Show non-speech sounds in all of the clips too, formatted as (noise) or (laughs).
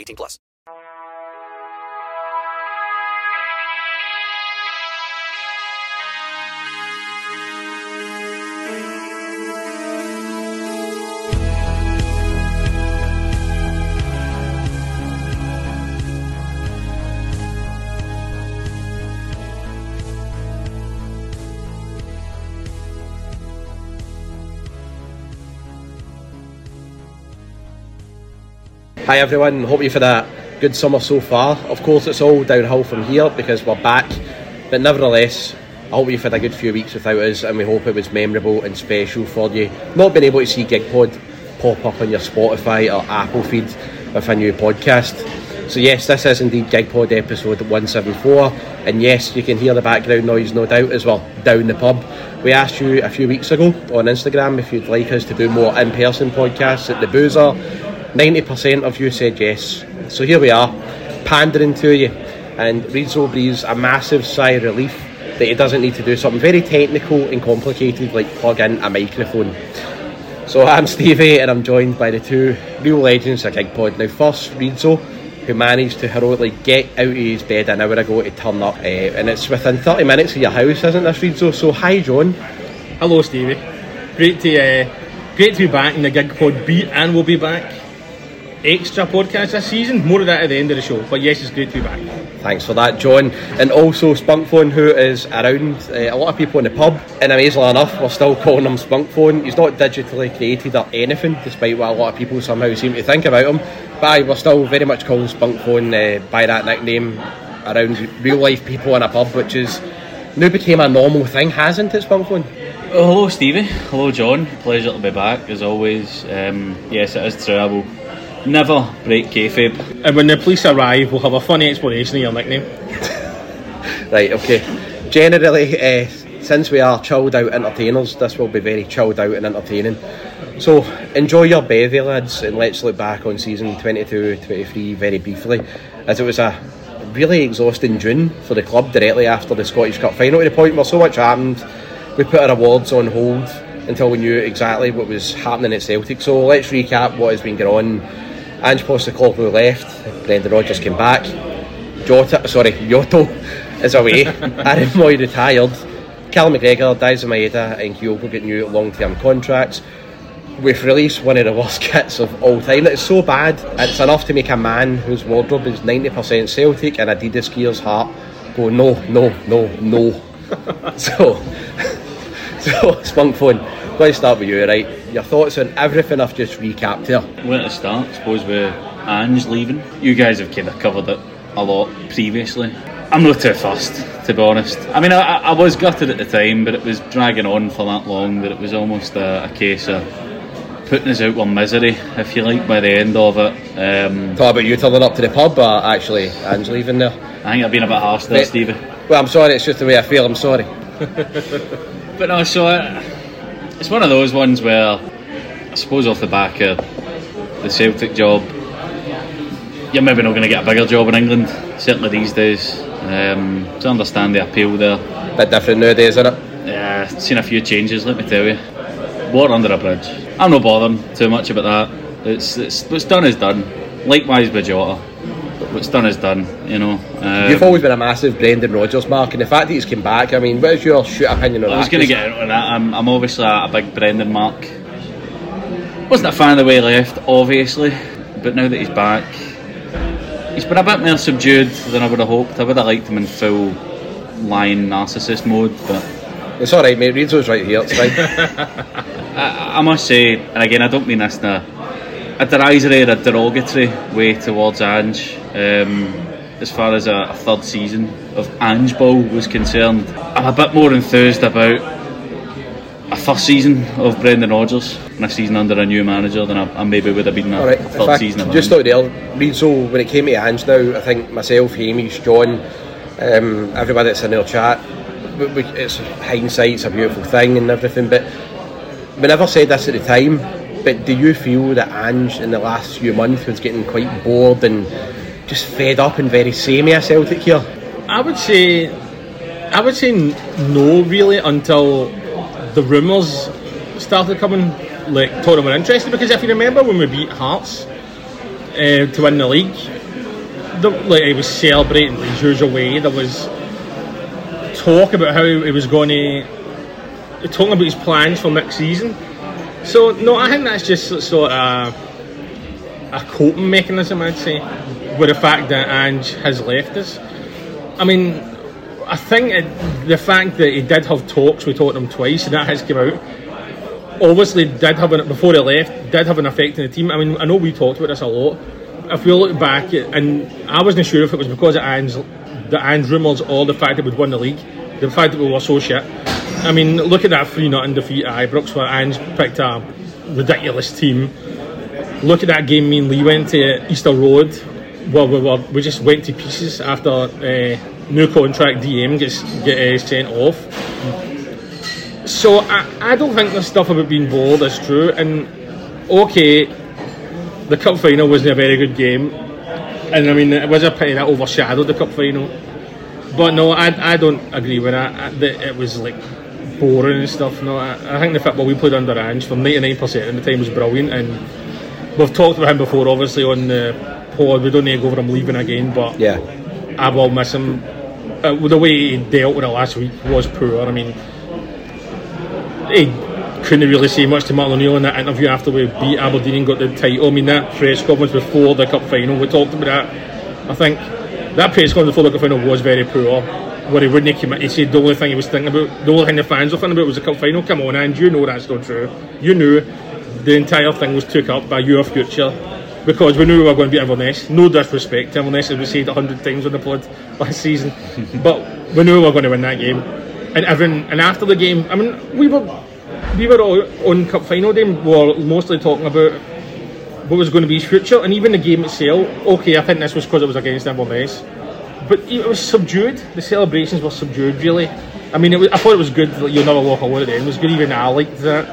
18 plus. Hi everyone, hope you've had a good summer so far. Of course, it's all downhill from here because we're back, but nevertheless, I hope you've had a good few weeks without us, and we hope it was memorable and special for you. Not being able to see GigPod pop up on your Spotify or Apple feed with a new podcast. So yes, this is indeed GigPod episode 174, and yes, you can hear the background noise, no doubt, as well down the pub. We asked you a few weeks ago on Instagram if you'd like us to do more in-person podcasts at the Boozer. 90% of you said yes. So here we are, pandering to you. And Reidzo breathes a massive sigh of relief that he doesn't need to do something very technical and complicated like plug in a microphone. So I'm (laughs) Stevie and I'm joined by the two real legends of GigPod. Now first, Reidzo, who managed to heroically get out of his bed an hour ago to turn up. Uh, and it's within 30 minutes of your house, isn't this, Reidzo? So hi, John. Hello, Stevie. Great to uh, great to be back in the Gigpod beat, and we'll be back extra podcast this season. More of that at the end of the show. But yes, it's great to be back. Thanks for that, John. And also Spunkphone, who is around uh, a lot of people in the pub. And amazingly enough, we're still calling him Spunkphone. He's not digitally created or anything, despite what a lot of people somehow seem to think about him. But aye, we're still very much calling Spunkphone uh, by that nickname around real life people in a pub, which is now became a normal thing, hasn't it, Spunkphone? Oh, hello, Stevie. Hello, John. Pleasure to be back as always. Um, yes, it is true. I will never break kayfabe. And when the police arrive, we'll have a funny explanation of your nickname. (laughs) Right, okay. Generally, uh, since we are chilled out entertainers, this will be very chilled out and entertaining. So, enjoy your bevy, lads, and let's look back on season 22 23 very briefly, as it was a really exhausting June for the club directly after the Scottish Cup final, to the point where so much happened, we put our awards on hold until we knew exactly what was happening at Celtic. So, let's recap what has been going on. Ange Postecoglou left, Brendan Rodgers came back, Jota, sorry, Yoto (laughs) is away. (laughs) Aaron Mooy retired. Cal McGregor, Daizen Maeda, and Kyogo get new long term contracts. We've released one of the worst (laughs) kits of all time. It's so bad, it's enough to make a man whose wardrobe is 90% Celtic and Adidas gear's heart go, no, no, no, no. so, so, Spunk Phone, let's start with you, right? Your thoughts on everything I've just recapped here. Where to start? I suppose with Ange leaving. You guys have kind of covered it a lot previously. I'm not too fussed, to be honest. I mean, I, I was gutted at the time, but it was dragging on for that long that it was almost a, a case of putting us out with misery, if you like, by the end of it. Um, Thought about you turning up to the pub, but actually, Ange leaving there. I think I've been a bit harsh there, Stevie. Well, I'm sorry, it's just the way I feel, I'm sorry. (laughs) But no, so uh, it's one of those ones where I suppose off the back of the Celtic job, you're maybe not going to get a bigger job in England, certainly these days. Um, to understand the appeal there. Bit different nowadays, isn't it? Yeah, seen a few changes, let me tell you. Water under a bridge. I'm not bothering too much about that. It's, it's what's done is done. Likewise with Jota. What's done is done, you know. Um, You've always been a massive Brendan Rodgers mark, and the fact that he's come back, I mean, what is your shoot opinion on I that? was going to get into that. I'm, I'm obviously a, a big Brendan mark. Wasn't a fan of the way he left, obviously, but now that he's back, he's been a bit more subdued than I would have hoped. I would have liked him in full lying narcissist mode, but It's alright, mate. Reidzo's right here. It's fine. (laughs) I, I must say, and again, I don't mean this in a, a derisory or a derogatory way towards Ange. Um, as far as a, a third season of Ange Ball was concerned, I'm a bit more enthused about a first season of Brendan Rodgers and a season under a new manager than I, I maybe would have been a Alright, third fact, season of just thought there, Reidzo, when it came to Ange now, I think myself, Hamish, John, um, everybody that's in our chat, we, we, it's hindsight, it's a beautiful thing and everything, but we never said this at the time, but do you feel that Ange in the last few months was getting quite bored and just fed up and very samey at Celtic here? I would say, I would say no, really, until the rumours started coming. Like Tottenham were interested because if you remember when we beat Hearts uh, to win the league, the, like he was celebrating in his usual way. There was talk about how he was going to talking about his plans for next season. So no, I think that's just sort of a coping mechanism, I'd say, with the fact that Ange has left us. I mean, I think it, the fact that he did have talks with Tottenham twice and that has come out, obviously did have an, before he left, did have an effect on the team. I mean, I know we talked about this a lot. If we look back, and I wasn't sure if it was because of Ange, the Ange rumours or the fact that we'd won the league, the fact that we were so shit. I mean, look at that 3 0 defeat at Ibrox where Ange picked a ridiculous team. Look at that game me and Lee went to Easter Road well, we, were, we just went to pieces after uh, new contract DM gets get uh, sent off. So I, I don't think the stuff about being bored is true. And okay, the cup final wasn't a very good game, and I mean it was a pity that overshadowed the cup final. But no, I, I don't agree with that it was like boring and stuff. No, I, I think the football we played under Ange for 99% of the time was brilliant, and we've talked about him before, obviously on the pod. We don't need to go over him leaving again, but Yeah. I will miss him. Uh, the way he dealt with it last week was poor. I mean, he couldn't really say much to Martin O'Neill in that interview after we beat Aberdeen and got the title. I mean, that press conference before the cup final, we talked about that. I think that press conference before the cup final was very poor. Where he wouldn't commit. He said the only thing he was thinking about, the only thing the fans were thinking about was the cup final. Come on, and you know that's not true. You knew the entire thing was took up by your future because we knew we were going to beat Inverness. No disrespect to Inverness, as we said a hundred times on the pod last season, (laughs) but we knew we were going to win that game. And everyone, and after the game, I mean, we were we were all on cup final day. We were mostly talking about what was going to be his future, and even the game itself. Okay, I think this was because it was against Inverness, but it was subdued. The celebrations were subdued, really. I mean, it was, I thought it was good. That you'll never walk away at the end. It was good. Even I liked that.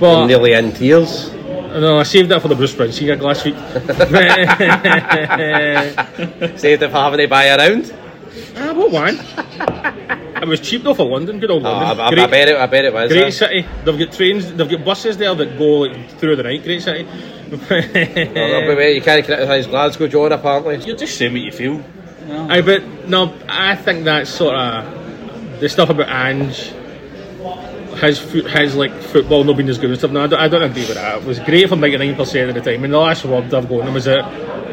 But I'm nearly in tears. no, I saved that for the Bruce Springsteen gig last (laughs) week. Saved it for having to buy around. Ah, what one? it was cheap though for London. Good old Oh, London. I, I bet it. I bet it was. Great uh, city. They've got trains. They've got buses there that go like, through the night. Great city. But wait, you can't criticise Glasgow, John. Apparently, You're just saying what you feel. I but no, I think that's sort of the stuff about Ange. Foot, his like football not being as good and stuff. No, I don't, I don't agree with that. It was great for ninety nine percent of the time. And the last word I've on him was it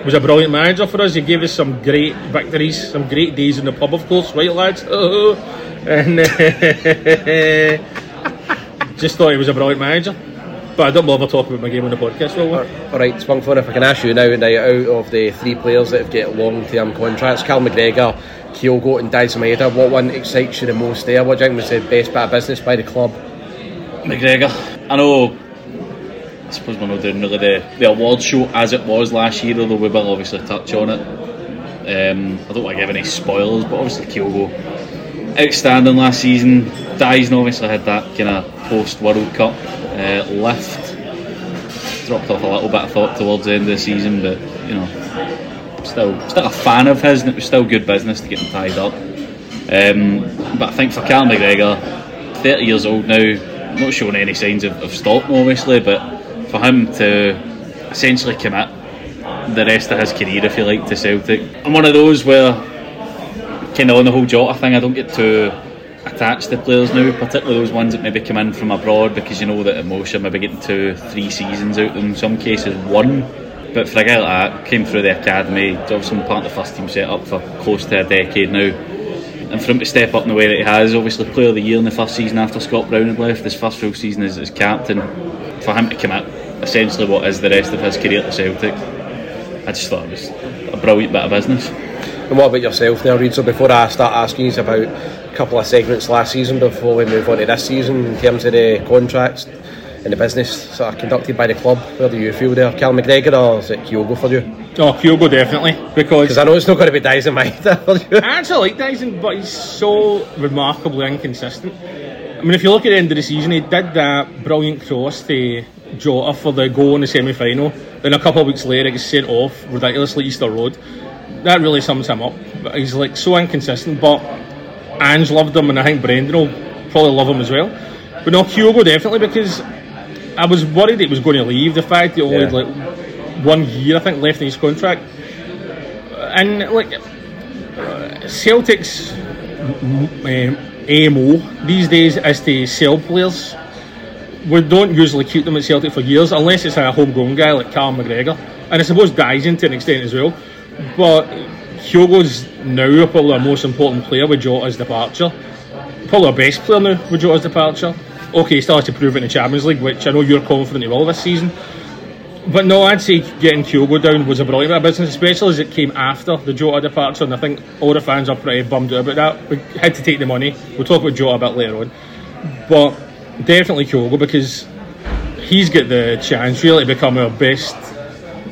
was a brilliant manager for us. He gave us some great victories, some great days in the pub, of course, right, lads? (laughs) and uh, (laughs) just thought he was a brilliant manager. But I don't bother talking about my game on the podcast. Well, all right, Spunkphone. If I can ask you now, now out of the three players that have got long-term contracts, Cal McGregor, Kyogo, and Daizen Maeda, what one excites you the most there? What do you think was the best bit of business by the club? McGregor. I know. I suppose we're not doing really the, the award show as it was last year, although we will obviously touch on it. Um, I don't want to give any spoilers, but obviously Kyogo outstanding last season. Daizen obviously had that kind of post World Cup uh, lift. Dropped off a little bit, I thought, towards the end of the season, but you know, still still a fan of his, and it was still good business to get him tied up. Um, but I think for Cal McGregor, 30 years old now, not showing any signs of, of stopping, obviously, but for him to essentially commit the rest of his career, if you like, to Celtic, I'm one of those where kind of on the whole Jota thing, I don't get too attached to players now, particularly those ones that maybe come in from abroad because you know that you're maybe getting two, three seasons out of them, in some cases one. But for a guy like that, came through the academy, obviously part of the first team set up for close to a decade now. And for him to step up in the way that he has, obviously player of the year in the first season after Scott Brown had left, his first full season as, captain, for him to commit essentially what is the rest of his career at the Celtic, I just thought it was a brilliant bit of business. And what about yourself now, Reid? So before I start asking you about couple of segments last season, before we move on to this season, in terms of the contracts and the business sort of conducted by the club, where do you feel there? Cal McGregor or is it Kyogo for you? Oh, Kyogo definitely because I know it's not going to be Daizen either (laughs) for you. I actually like Daizen, but he's so remarkably inconsistent. I mean, if you look at the end of the season, he did that brilliant cross to Jota for the goal in the semi final. Then a couple of weeks later, he gets sent off ridiculously Easter Road. That really sums him up. But he's like so inconsistent, but Ange loved him, and I think Brendan will probably love him as well. But no, Kyogo definitely because I was worried he was going to leave. The fact that he only Yeah. had like one year, I think, left in his contract, and like Celtic's um, AMO these days is to sell players. We don't usually keep them at Celtic for years unless it's a homegrown guy like Carl McGregor, and I suppose Daizen to an extent as well. But Kyogo's now probably our most important player with Jota's departure. Probably our best player now with Jota's departure. Okay, he still has to prove it in the Champions League, which I know you're confident he will this season. But no, I'd say getting Kyogo down was a brilliant bit of business, especially as it came after the Jota departure, and I think all the fans are pretty bummed out about that. We had to take the money. We'll talk about Jota a bit later on. But definitely Kyogo because he's got the chance really to become our best.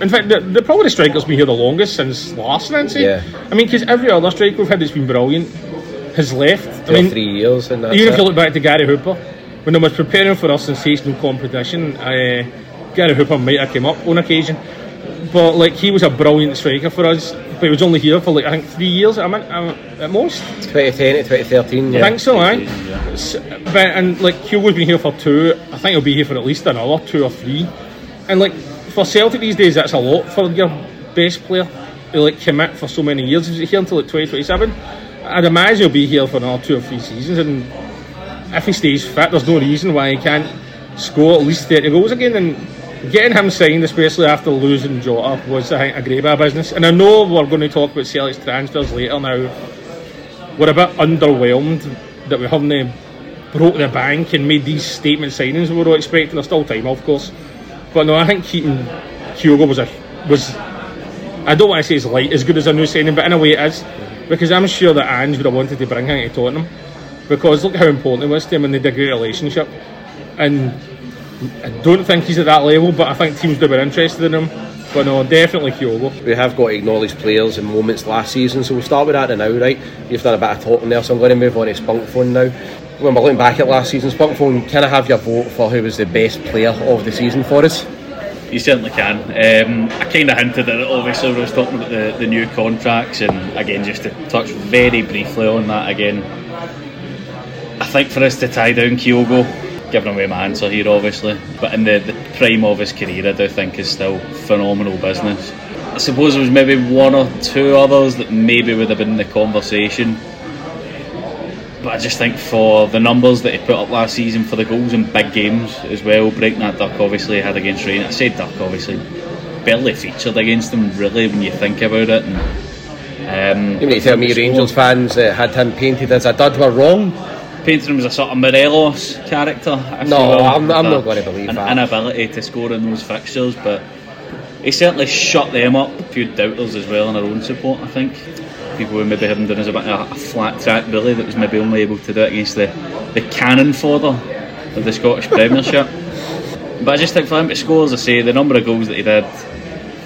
In fact, the, the probably the striker that's been here the longest since last I'd. Yeah. I mean, because every other striker we've had that's been brilliant has left. Two I mean, three years and that's even if you look back to Gary Hooper, when I was preparing for our sensational competition, uh, Gary Hooper might have came up on occasion. But like he was a brilliant striker for us, but he was only here for like I think three years I mean, uh, at most. 2010 to 2013. I Yeah. think so, aye. S- But and like Kyogo's been here for two. I think he'll be here for at least another two or three. And like for Celtic these days, that's a lot for your best player to like commit for so many years. He's here until like 2027. I'd imagine he'll be here for another two or three seasons. And if he stays fit, there's no reason why he can't score at least 30 goals again. And getting him signed, especially after losing Jota, was I think a great bit of business. And I know we're going to talk about Celtic's transfers later now we're a bit underwhelmed that we haven't eh, broke the bank and made these statement signings we were all expecting. There's still time, of course. But no, I think keeping Kyogo was a was I don't want to say it's light as good as a new signing, but in a way it is. Because I'm sure that Ange would have wanted to bring him to Tottenham. Because look how important it was to him and they had a great relationship. And I don't think he's at that level, but I think teams would have been interested in him. But no, definitely Kyogo. We have got to acknowledge players and moments last season, so we'll start with that and now, right? You've done a bit of talking there, so I'm going to move on to Spunk Phone now. When we're looking back at last season, Spunk Phone, can I have your vote for who was the best player of the season for us? You certainly can. Um, I kind of hinted at it obviously when I was talking about the, the new contracts, and again, just to touch very briefly on that again, I think for us to tie down Kyogo, giving away my answer here obviously, but in the, the prime of his career, I do think is still phenomenal business. I suppose there was maybe one or two others that maybe would have been in the conversation. But I just think for the numbers that he put up last season for the goals in big games as well, breaking that duck obviously he had against Rangers. I said duck obviously, barely featured against them really when you think about it. And, um, You mean to tell me Rangers fans that had him painted as a dud were wrong? painting him as a sort of Morelos character. No, I'm- I'm not gonna believe an that. inability to score in those fixtures, but he certainly shut them up. A few doubters as well in our own support, I think. People who maybe him done as a a flat track bully that was maybe only able to do it against the, the cannon fodder of the Scottish Premiership. But I just think for him to score, as I say, the number of goals that he did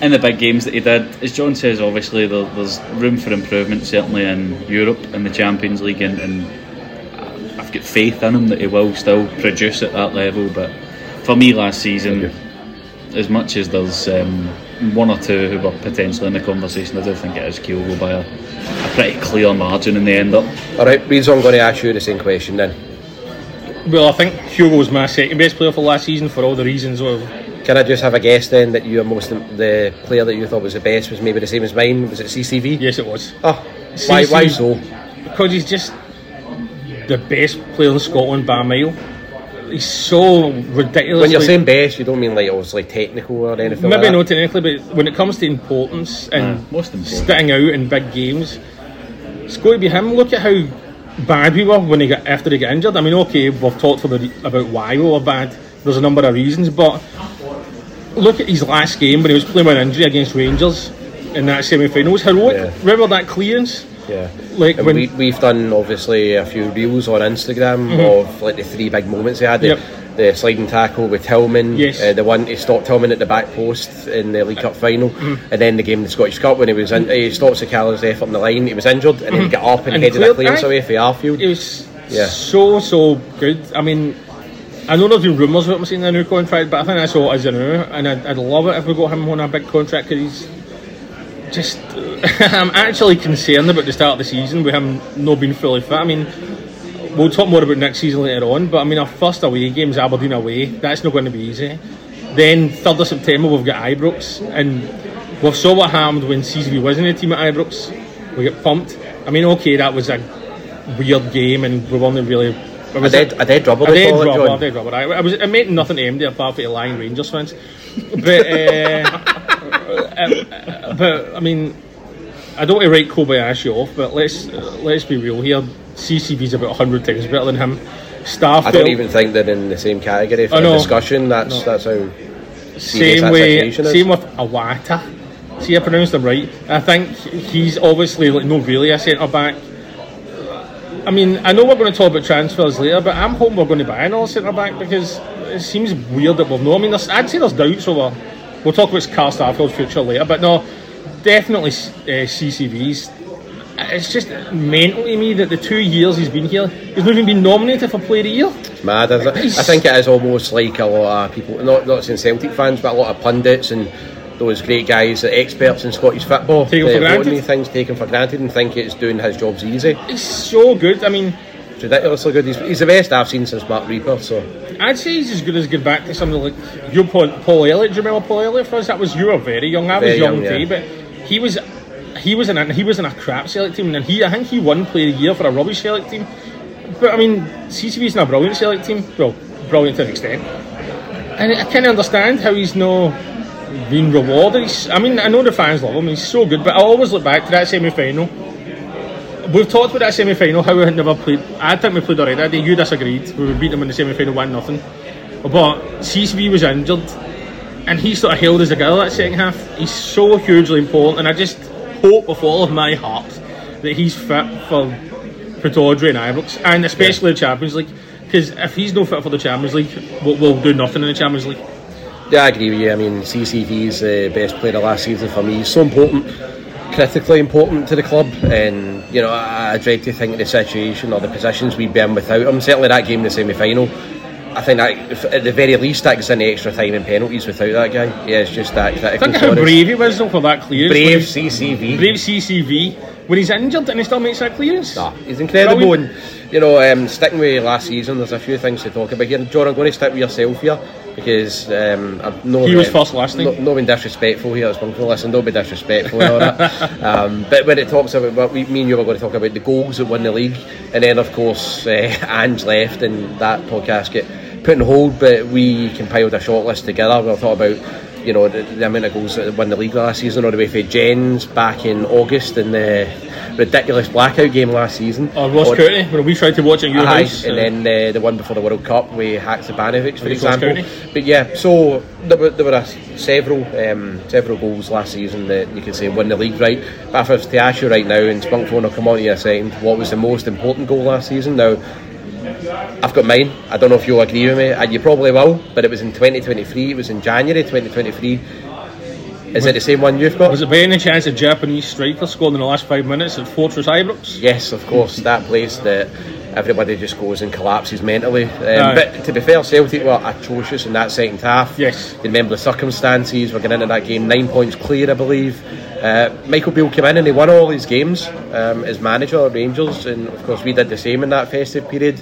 in the big games that he did, as John says, obviously there, there's room for improvement certainly in Europe in the Champions League, and, and I've got faith in him that he will still produce at that level. But for me, last season, as much as there's um, one or two who were potentially in the conversation. I do think it is Kyogo by a, a pretty clear margin in the end up. All right, Reeds, I'm going to ask you the same question then. Well, I think Hugo was my second best player for last season for all the reasons of. Can I just have a guess then that you are most the player that you thought was the best was maybe the same as mine? Was it CCV? Yes, it was. Oh, why? Why so? Because he's just the best player in Scotland by a mile. He's so ridiculous. When you're saying best, you don't mean like obviously technical or anything. Maybe like not technically, but when it comes to importance and Aye, most important. sitting out in big games, it's going to be him. Look at how bad we were when he got after he got injured. I mean, okay, we've talked for the, about why we were bad. There's a number of reasons, but look at his last game when he was playing with an injury against Rangers in that semi-final. It was heroic. Yeah. Remember that clearance? Yeah. Like And when we, we've done obviously a few reels on Instagram Mhm. of like the three big moments he had. The, Yep. the sliding tackle with Tillman, Yes. uh, the one he stopped Tillman at the back post in the League Cup final, Mhm. and then the game in the Scottish Cup when he was in, he stopped Sakala's effort on the line. He was injured, and then he got up and, And headed a clearance away for Arfield. It was Yeah. so so good. I mean, I know there's been rumours about him seeing a new contract, but I think that's all it is now. And I'd, I'd love it if we got him on a big contract because he's just. (laughs) I'm actually concerned about the start of the season with him not being fully fit. I mean. We'll talk more about next season later on, but I mean, our first away game is Aberdeen away. That's not going to be easy. Then, 3rd of September, we've got Ibrox, and we saw what happened when CCV was in the team at Ibrox. We get pumped. I mean, okay, that was a weird game, and we weren't really. was A dead- a dead rubber, A dead call it, rubber, a dead rubber. I, I was, it meant nothing to MD apart from the lying Rangers fans. But, uh, uh, (laughs) but I mean, I don't want to write Kobayashi off, but let's uh, let's be real here. CCV's about hundred times better than him. Staff. I don't even think they're in the same category for discussion. That's No. that's how Same way, is. same with Iwata. See, I pronounced him right. I think he's obviously like not really a centre back. I mean, I know we're going to talk about transfers later, but I'm hoping we're going to buy another centre back because it seems weird that we've no. I mean, I'd say there's doubts over. We'll talk about Carl Starfelt's future later, but no, definitely uh, CCV's. It's just mental to me that the two years he's been here, he's not even been nominated for Player of the Year. It's mad, is it? I think it is almost like a lot of people, not not saying Celtic fans, but a lot of pundits and those great guys, the experts in Scottish football, uh, for granted. things taken for granted and think it's doing his jobs easy. He's so good. I mean, It's ridiculously good. He's, he's the best I've seen since Mark Rieper. So I'd say he's as good as good back to something like you, Paul, Paul Elliott. Do you remember Paul Elliott for us? That was you were very young. I was Very young, young, too, but he was he was in a, he was in a crap Celtic team, and he I think he won Player of the Year for a rubbish Celtic team. But I mean, CCV's in a brilliant Celtic team. Well, brilliant to an extent. And I can't understand how he's no been rewarded. He's, I mean, I know the fans love him. He's so good, but I always look back to that semi final. We've talked about that semi final, how we had never played. I think we played alright that day. You disagreed. We beat them in the semi final 1 nothing. But CCV was injured and he sort of held us together that second half. He's so hugely important, and I just hope with all of my heart that he's fit for Pittodrie and Ibrox, and especially the Champions League. Because if he's no fit for the Champions League, we'll, we'll do nothing in the Champions League. yeah, I agree with you. I mean, CCV's the best player of last season for me. He's so important, critically important to the club, and you know I, I dread to think of the situation or the positions we'd be in without him. Certainly that game in the semi final. I think that at the very least that in extra time and penalties without that guy. Yeah, it's just that critical. Think how brave he was though for that clearance. Brave CCV. Brave CCV. When he's injured and he still makes that clearance. Nah, he's incredible, Brilliant. and you know, um, sticking with last season, there's a few things to talk about here. John, I'm going to stick with yourself here because um, I'm no, He was first listening. No, not being disrespectful here, it's one to listen. Don't be disrespectful and all that. (laughs) um, but when it talks about what we, me and you were going to talk about the goals that won the league, and then of course uh, (laughs) Ange left, and that podcast get put on hold. But we compiled a short list together. We'll talk about. You know the, the amount of goals that won the league last season, all the way for Jens back in August in the ridiculous blackout game last season. Or Ross Or- County, when we tried to watch it in your Aye, house. and uh, then uh, the one before the World Cup with Haksabanovic, for example. But yeah, so there were, there were a, several um, several goals last season that you could say won the league, right? But if I was to ask you right now, and Spunkphone will come on to you a second, what was the most important goal last season? Now, I've got mine. I don't know if you'll agree with me, and you probably will, but it was in 2023, it was in January 2023. Is it the same one you've got? Was it by any chance a Japanese striker scored in the last five minutes at Fortress Ibrox? Yes, of course, that place that everybody just goes and collapses mentally. Um, Aye. but to be fair, Celtic were atrocious in that second half. Yes. You remember the circumstances. We're getting into that game nine points clear, I believe. Uh, Michael Beale came in and he won all his games um, as manager of Rangers, and of course we did the same in that festive period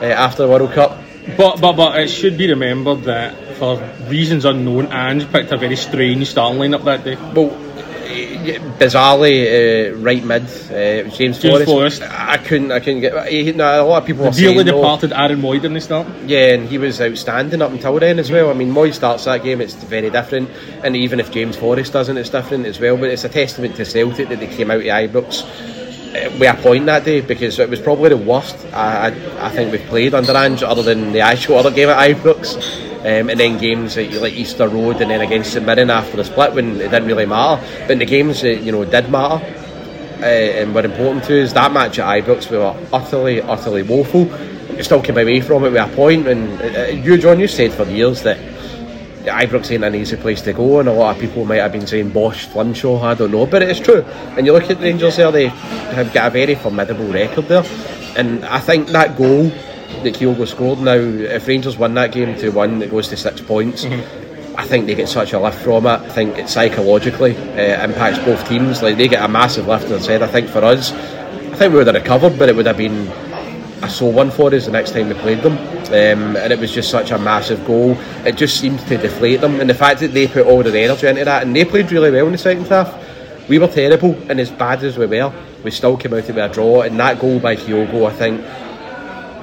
uh, after the World Cup. But but but it should be remembered that for reasons unknown, Ange picked a very strange starting lineup that day. Well, bizarrely, uh, right mid, uh, James, James Forrest. Forrest. I couldn't, I couldn't get. He, no, a lot of people The were saying dearly no. departed Aaron Mooy didn't he start. Yeah, and he was outstanding up until then as well. I mean, Mooy starts that game, it's very different, and even if James Forrest doesn't, it's different as well. But it's a testament to Celtic that they came out of Ibrox uh, with a point that day because it was probably the worst I, I, I think we've played under Ange, other than the actual other game at Ibrox. Um, and then games at, like Easter Road and then against St Mirren after the split when it didn't really matter. But the games that you know did matter uh, and were important to us, that match at Ibrox we were utterly, utterly woeful. We still came away from it with a point. And uh, you, John, you said for years that Ibrox ain't an easy place to go, and a lot of people might have been saying Bosch, Flinshaw, I don't know, but it's true. And you look at Rangers there, they have got a very formidable record there. And I think that goal that Kyogo scored now, if Rangers win that game to one, it goes to six points. I think they get such a lift from it. I think it psychologically uh, impacts both teams. Like they get a massive lift, as I said. I think for us, I think we would have recovered, but it would have been a sore one for us the next time we played them. Um, and it was just such a massive goal. It just seemed to deflate them. And the fact that they put all their energy into that, and they played really well in the second half. We were terrible, and as bad as we were, we still came out of with a draw. And that goal by Kyogo, I think,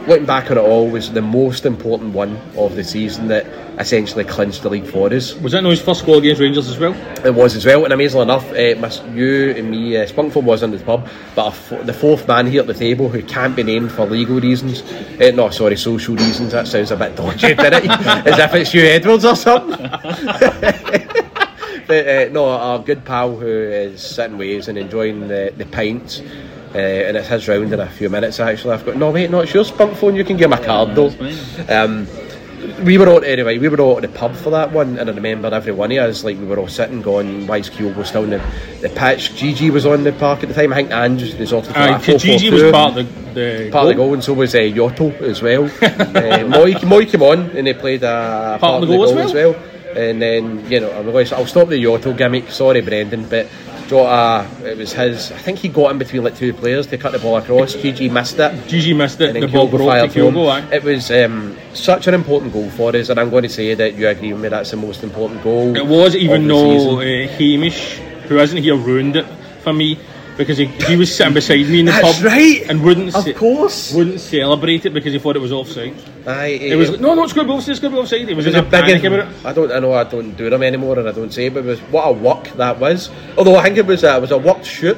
looking back on it all, was the most important one of the season that essentially clinched the league for us. Was that no his first goal against Rangers as well? It was as well, and amazingly enough, uh, you and me, uh, Spunkphone was in the pub, but f- the fourth man here at the table who can't be named for legal reasons, uh, no, sorry, social reasons, that sounds a bit dodgy, didn't it? (laughs) As if it's Huw Edwards or something. (laughs) but uh, no, our good pal who is sitting with us and enjoying the, the pints. Uh, and it's his round in a few minutes actually. I've got no wait, no, it's your spunk phone. You can give him a card though. Um, we were all anyway. We were all at the pub for that one, and I remember every one of us like we were all sitting, going, "Why is Kyogo still in the, the pitch?" Gigi was on the park at the time. I think Ange was off the Aye, Gigi was part of the, the part of the goal, and so was uh, Yotto as well. (laughs) uh, Mooy, Mooy came on and they played a part, of the goal as well? And then you know, I'm going. I'll stop the Yotto gimmick. Sorry, Brendan, but Jota, it was his. I think he got in between like two players to cut the ball across. Gigi missed it. Gigi missed it. The ball broke to Kyogo. It was um, such an important goal for us, and I'm going to say that you agree with me. That's the most important goal. It was, even though uh, Hamish, who isn't here, ruined it for me because he, he was sitting beside me in the That's pub right. and wouldn't Of ce- course. wouldn't celebrate it because he thought it was offside. Aye, It was like, no, no, it's going to be offside. It's going to be offside. He was, in a panic about it. I don't. I know. I don't do them anymore, and I don't say. it, But it was what a work that was. Although I think it was. A, it was a worked shoot.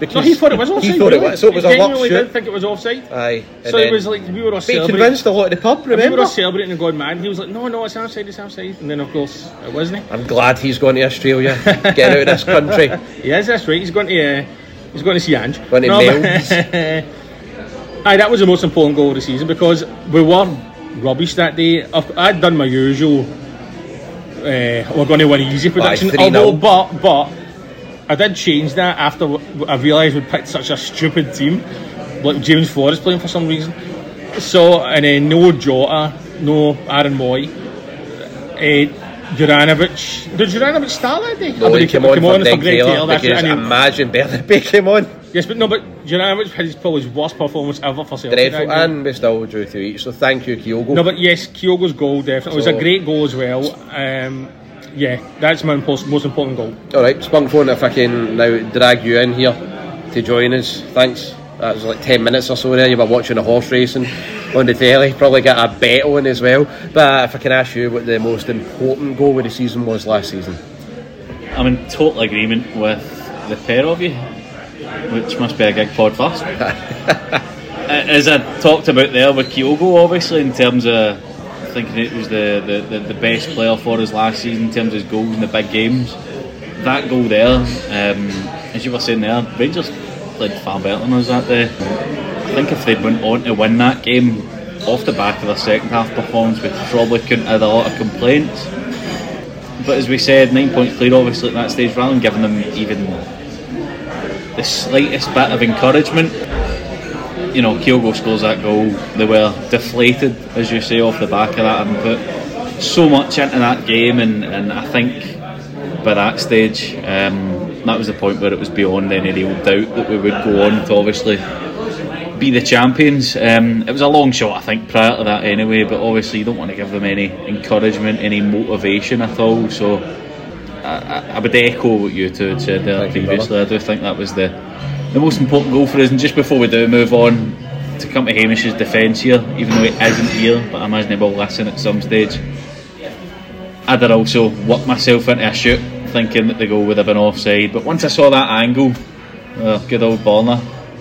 Because No, he thought it was offside. He thought really. it was. So it was he a worked genuinely shoot. did think it was offside. Aye. So it was like we were all But he celebrating. convinced a lot of the pub. And we were all celebrating and going mad. He was like, no, no, it's outside, it's outside. And then, of course, it wasn't. I'm glad he's going to Australia. Get out of this country. (laughs) He is, that's right. He's going to, uh, he's going to see Ange. Going to No, (laughs) Aye, that was the most important goal of the season because we were rubbish that day. I'd done my usual. Uh, we're going to win easy prediction. 3-0. Although, but but I did change that after I realised we picked such a stupid team, like James Forrest playing for some reason. So and then no Jota, no Aaron Mooy, uh, Juranovic. Did Juranovic start that day? No, he came on for Greg Taylor it, because he- imagine Bernabei (laughs) came on. Yes, but no, but Juranovic had his probably his worst performance ever for Celtic. Dreadful, game. and we still drew two each. So thank you, Kyogo. No, but yes, Kyogo's goal definitely it was a great goal as well. Um, yeah, that's my most, most important goal. All right, Spunk phone. If I can now drag you in here to join us, thanks. That was like ten minutes or so there. You were watching a horse racing on the telly. Probably got a bet on as well. But if I can ask you what the most important goal of the season was last season, I'm in total agreement with the pair of you, which must be a gig pod first. (laughs) As I talked about there with Kyogo, obviously, in terms of thinking it was the, the, the, the best player for us last season in terms of his goals in the big games. That goal there, um, as you were saying there, Rangers played far better than us that day. I think if they'd went on to win that game off the back of their second half performance, we probably couldn't have had a lot of complaints. But as we said, nine points clear obviously at that stage, rather than giving them even the slightest bit of encouragement, you know, Kyogo scores that goal. They were deflated, as you say, off the back of that, and put so much into that game. And, and I think by that stage, um, that was the point where it was beyond any real doubt that we would go on to obviously be the champions. Um, it was a long shot, I think, prior to that anyway. But obviously, you don't want to give them any encouragement, any motivation at all. So. I, I would echo what you two had said there previously. I do think that was the the most important goal for us. And just before we do move on to come to Hamish's defence here, even though he isn't here, but I imagine he will listen at some stage. I did also work myself into a shoot, thinking that the goal would have been offside. But once I saw that angle, uh, good old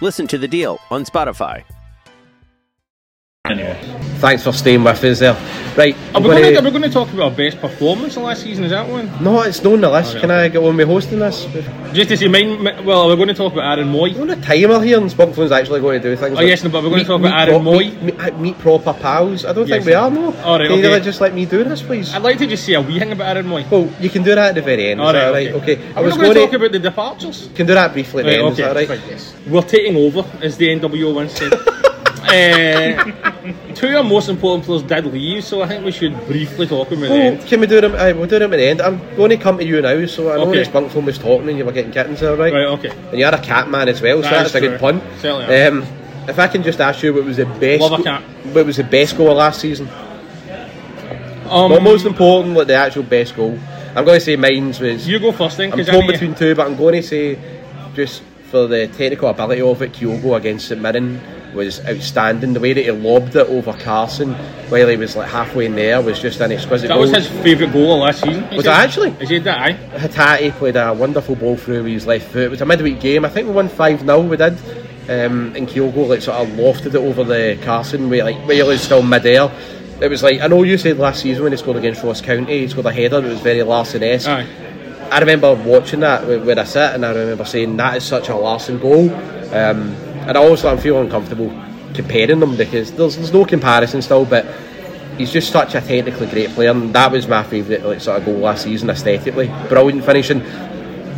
Listen to The Deal on Spotify. anyway, Thanks for staying with us there. Right, Are we, going to, we going to talk about best performance of last season? Is that one? No, it's not on the list. Alright, Can I get on with hosting this? Just to say, mine. mi- Well, we're going to talk about Aaron Mooy. We're on a timer here, and Spunkphone's actually going to do things. Oh, yes, no, but we're going to talk about Aaron pro- Mooy. Meet, meet, meet proper pals. I don't Yes. think we are, no. Alright, Can okay. really just let me do this, please? I'd like to just say a wee thing about Aaron Mooy. Well, you can do that at the very end. All right, right? Okay. I We're was going to talk about the departures. Can do that briefly Right, end. okay, Is that right? right, yes. We're taking over, as the NWO once said. (laughs) uh, two of our most important players did leave, so I think we should briefly talk about Well, them. can we do them? Aye, we'll do them at the end. I'm going to come to you now, so I know Okay. okay. Spunkphone was talking and you were getting kittens there, right? Right, okay. And you're a cat man as well, so That that's a good pun. Certainly. Um, if I can just ask you, what was the best? Love a cat. What was the best goal last season? Um, Not most important, like the actual best goal. I'm going to say mine's was. You go first then, I'm torn between two, but I'm going to say just for the technical ability of it, Kyogo against St Mirren was outstanding. The way that he lobbed it over Carson while he was like halfway in there was just an exquisite That goal. was his favourite goal of last season. Was it actually? He that, aye. Hatate played a wonderful ball through with his left foot. It was a midweek game. I think we won 5 0, we did. Um, and Kyogo like sort of lofted it over the Carson where like where he was still mid air. It was like I know you said last season when he scored against Ross County, he scored a header. It was very Larsson esque. I remember watching that where, where I sit, and I remember saying that is such a Larsson goal. Um, and also, I'm feeling uncomfortable comparing them because there's, there's no comparison still, but he's just such a technically great player, and that was my favourite like sort of goal last season aesthetically. Brilliant finishing.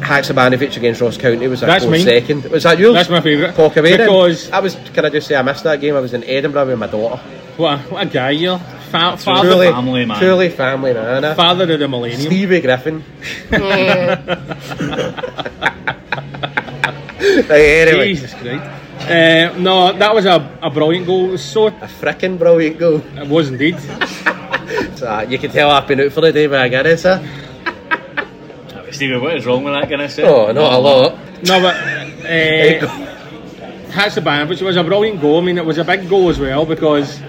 Haksabanovic against Ross County was a That's close mine. second. Was that yours? That's my favourite. Talk away then. Because- I was. Can I just say I missed that game? I was in Edinburgh with my daughter. What a, what a guy you're. Fa- father, Truly, family, man. truly family man. eh? father of the millennium. Stevie Griffin. (laughs) (laughs) Right, anyway, Jesus Christ. Uh, no, that was a, a brilliant goal. It was so. a frickin' brilliant goal. It was indeed. (laughs) So, uh, you can tell I've been out for the day by I get it, sir. (laughs) Stevie, what is wrong with that kind of stuff? Oh, not a lot. No, but. (laughs) Uh, Haksabanovic was a brilliant goal. I mean, it was a big goal as well because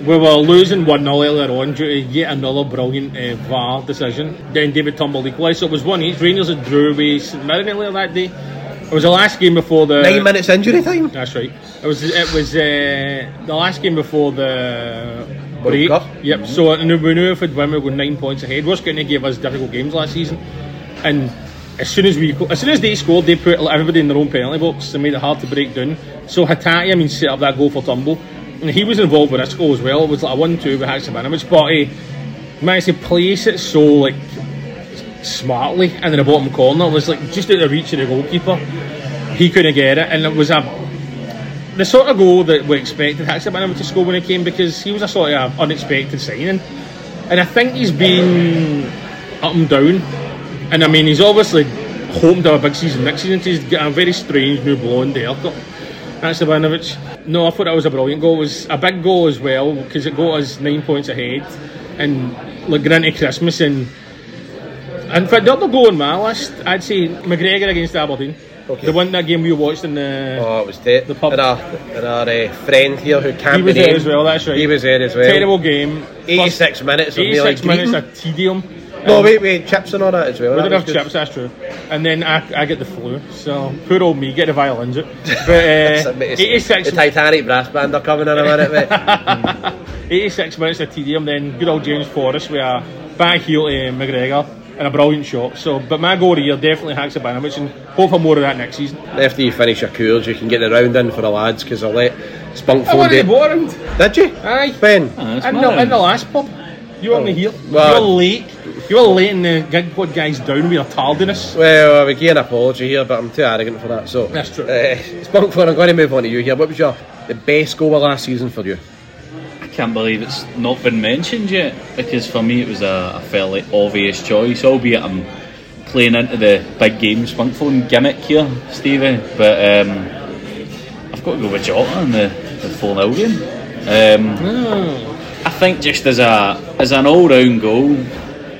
we were losing 1 0 earlier on due to yet another brilliant uh, VAR decision. Then David Turnbull equalised, so it was 1 each. Rangers had drew with St Mirren earlier that day. It was the last game before the. Nine minutes injury time. That's right. It was it was uh, the last game before the break. Yep. So and we knew if we'd win, we were nine points ahead. What's going to give us difficult games last season, and as soon as we as soon as they scored, they put everybody in their own penalty box and made it hard to break down. So Hatate, I mean, set up that goal for Turnbull, and he was involved with this goal as well. It was like a one-two with Haksabanovic, but he managed to place it so like smartly and in the bottom corner. Was like just out of reach of the goalkeeper. He couldn't get it, and it was a the sort of goal that we expected Haksabanovic to score when he came because he was a sort of unexpected signing, and I think he's been up and down. And I mean, he's obviously hoping to have a big season next season. He's got a very strange new blonde haircut. Haksabanovic. No, I thought that was a brilliant goal. It was a big goal as well because it got us nine points ahead, and like going into Christmas and. And for the other goal on my list, I'd say McGregor against Aberdeen. Okay. The one that game we watched in the Oh, it was dead. The pub. There are, and our uh, friend here who can't He was there as well, that's right. He was there as well. terrible game. 86 minutes 86 minutes of tedium. No, And- wait, wait, chips and all that as well. We didn't have good. chips, that's true. And then I, I get the flu, so poor old me, get the violins out. But (laughs) uh, bit- 86, The Titanic brass band are coming in a minute, mate. (laughs) 86 minutes of tedium, then good old James Forrest with a back heel to McGregor and a brilliant shot. So, But my goal of the year definitely Haksabanovic and hope for more of that next season. After you finish your cours, you can get the round in for the lads because I'll let Spunk I phone wanted to date. go. Did you? Aye. Ben? in, the, in the last pub. You were only here. well- you were late. You were letting the gig pod guys down with your tardiness. Well, we give an apology here, but I'm too arrogant for that. So That's true. Uh, Spunk phone, I'm going to move on to you here. What was your the best goal of last season for you? Can't believe it's not been mentioned yet because for me it was a, a fairly obvious choice, albeit I'm playing into the big game Spunkphone gimmick here, Stevie. But um, I've got to go with Jota in the, the 4 0 game. Um, I think just as a as an all round goal,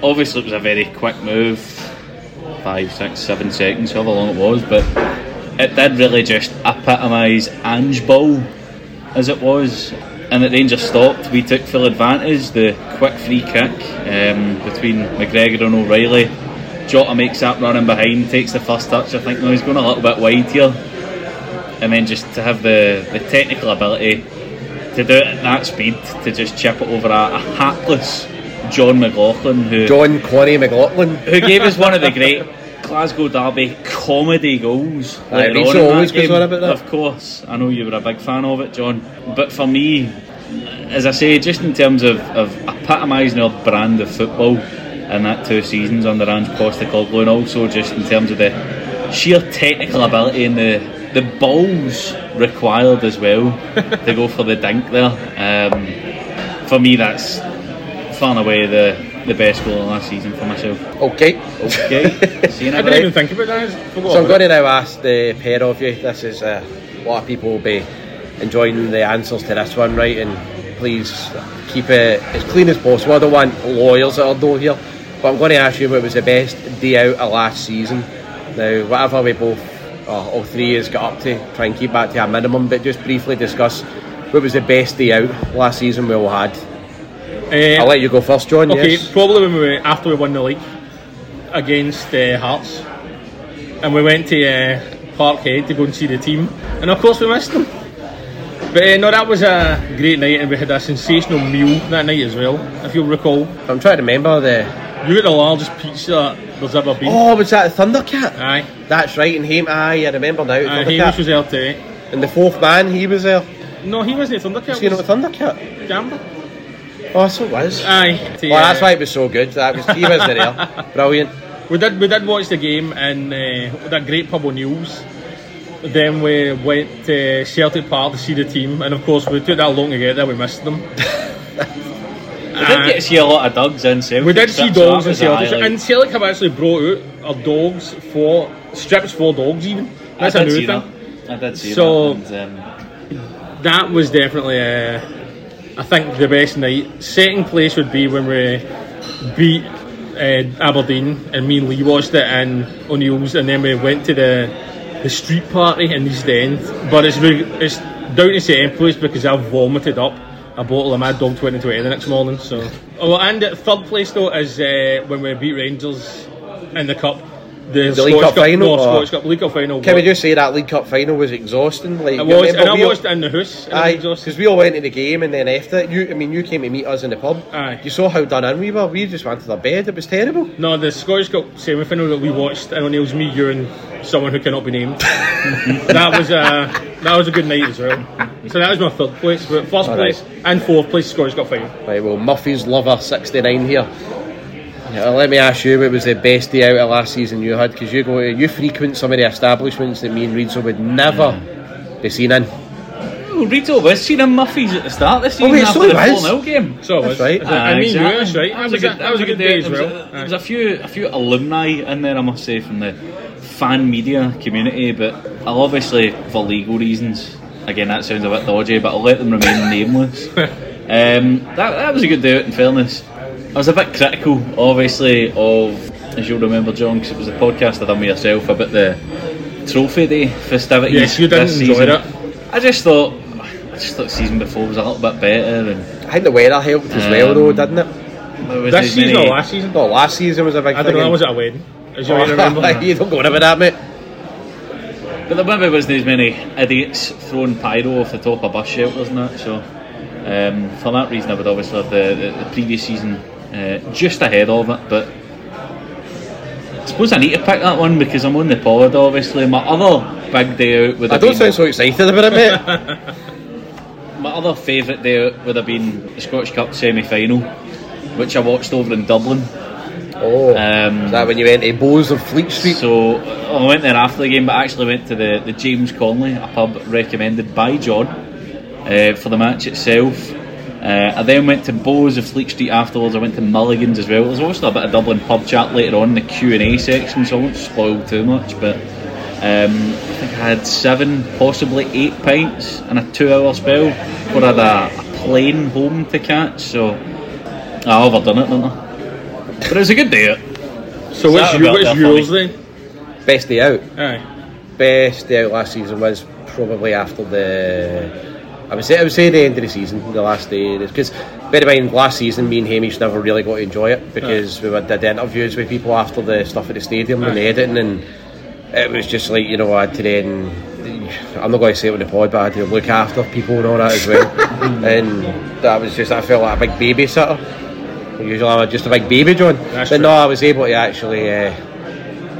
obviously it was a very quick move five, six, seven seconds, however long it was, but it did really just epitomise Ange Ball as it was. And at Rangers stopped, we took full advantage. The quick free kick um, between McGregor and O'Riley. Jota makes that running behind, takes the first touch. I think no, he's going a little bit wide here. And then just to have the, the technical ability to do it at that speed, to just chip it over a, a hapless Jon McLaughlin, who John Connie McLaughlin. who gave us one of the great Glasgow Derby comedy goals. Aye, Rachel on in that always goes on about that. Of course, I know you were a big fan of it, John. But for me, as I say, just in terms of, of epitomising our brand of football in that two seasons under Ange Postecoglou, and also just in terms of the sheer technical ability and the the balls required as well to go for the dink there. Um, for me, that's far and away the the best goal of last season for myself. Okay. Okay. (laughs) See you I next didn't even think about that. So I'm going to now ask the pair of you. This is uh, a lot of people will be enjoying the answers to this one, right? And please keep it as clean as possible. I don't want lawyers at our door here, but I'm going to ask you what was the best day out of last season. Now, whatever we both, uh, all three, has got up to, try and keep that to a minimum. But just briefly discuss what was the best day out last season we all had. Uh, I'll let you go first, John. Okay, Yes. probably when we were, after we won the league against uh, Hearts, and we went to uh, Parkhead to go and see the team, and of course we missed them. But uh, no, that was a great night, and we had a sensational meal that night as well. If you'll recall, I'm trying to remember the. you got the largest pizza there's ever been. Oh, was that Thundercat? Aye, That's right, and Ham. Aye, I remember now. uh. Hamish was there too. And the fourth man, he was there. No, he wasn't a Thundercat. Was he not a Thundercat? Gamble. Oh, so it was. Aye. to, well, that's why it was so good. That was he wasn't there. (laughs) Brilliant. We did we did watch the game in uh, that great pub O'Neill's. Then we went to Celtic Park to see the team, and of course we took that long to get there. We missed them. (laughs) We did get to see a lot of dogs in Celtic. We did see dogs in was Celtic, highlight. and Celtic have actually brought out our dogs for strips for dogs. Even that's I a did new see thing. that. I did see So- that. And, um, That was definitely, uh, I think, the best night. Second place would be when we beat uh, Aberdeen, and me and Lee watched it in O'Neill's, and then we went to the the street party in East End. But it's re- it's down to second place because I vomited up a bottle of Mad Dog 2020 the next morning. So, oh, and third place though is uh, when we beat Rangers in the cup. The, The League Cup final, no, or- Scottish Cup, League Cup final. Can we just say that League Cup final was exhausting? Like It was, and I all- watched it in the house. and it was Aye, because we all went to the game and then after it, you, I mean, you came to meet us in the pub. Aye. You saw how done in we were. We just went to their bed. It was terrible. No, the Scottish Cup semi final that we watched, and O'Neill's me, you, and someone who cannot be named. (laughs) that was a that was a good night as well. So that was my third place, but first All place and fourth place Scottish Cup final. Right, well, Murphy's lover sixty nine here. Yeah, let me ask you, what was the best day out of last season you had? Because you go, you frequent some of the establishments that me and Reidzo would never be seen in. well, Rito was seen in Murphy's at the start of the season Oh, wait, after so the he was. 4 0 game. So it was. That's right. I, I mean, exactly. you, that's right. That was, a, that was a good day as There was well. a- There was a few, a few alumni in there, I must say, from the fan media community, but I'll obviously, for legal reasons, again that sounds a bit dodgy, but I'll let them remain nameless. (laughs) Um, that, that was a good day out, in fairness. I was a bit critical, obviously, of, as you'll remember, John, because it was a podcast I done with yourself about the trophy day festivities. Yes, you didn't this enjoy season. it. I just thought, I just thought the season before was a little bit better, and I think the weather helped as well, Um, though, didn't it? was This season many- or last season? No, last season was a big I thing. don't know. I was at a wedding. As you might (laughs) remember. you don't go on about that, mate. But there maybe wasn't as many idiots throwing pyro off the top of bus shelters and that. So um, for that reason, I would obviously have the, the, the previous season uh, just ahead of it. But I suppose I need to pick that one because I'm on the pod. Obviously, my other big day out would I don't sound so excited about it, mate. (laughs) my other favourite day out would have been the Scottish Cup semi final, which I watched over in Dublin. Oh, Um, is that when you went to Bowes of Fleet Street? So I went there after the game, but I actually went to the, the James Conley, a pub recommended by John uh, for the match itself. Uh, I then went to Bowes of Fleet Street afterwards. I went to Mulligan's as well. There's also a bit of Dublin pub chat later on in the Q and A section, so I won't spoil too much. But um, I think I had seven, possibly eight pints in a two-hour spell before I had a, a plane home to catch. So I overdone it, didn't I? But it was a good day. So Is what's, that your, about what's yours then? Best day out. Aye. Best day out last season was probably after the. I would say I would say the end of the season, the last day, because bear in mind last season me and Hamish never really got to enjoy it because we did interviews with people after the stuff at the stadium and the editing and it was just like you know I had to then I'm not going to say it on the pod but I had to look after people and all that as well. (laughs) And that was just I felt like a big babysitter. Usually I'm just a big baby John. That's but true. no I was able to actually uh,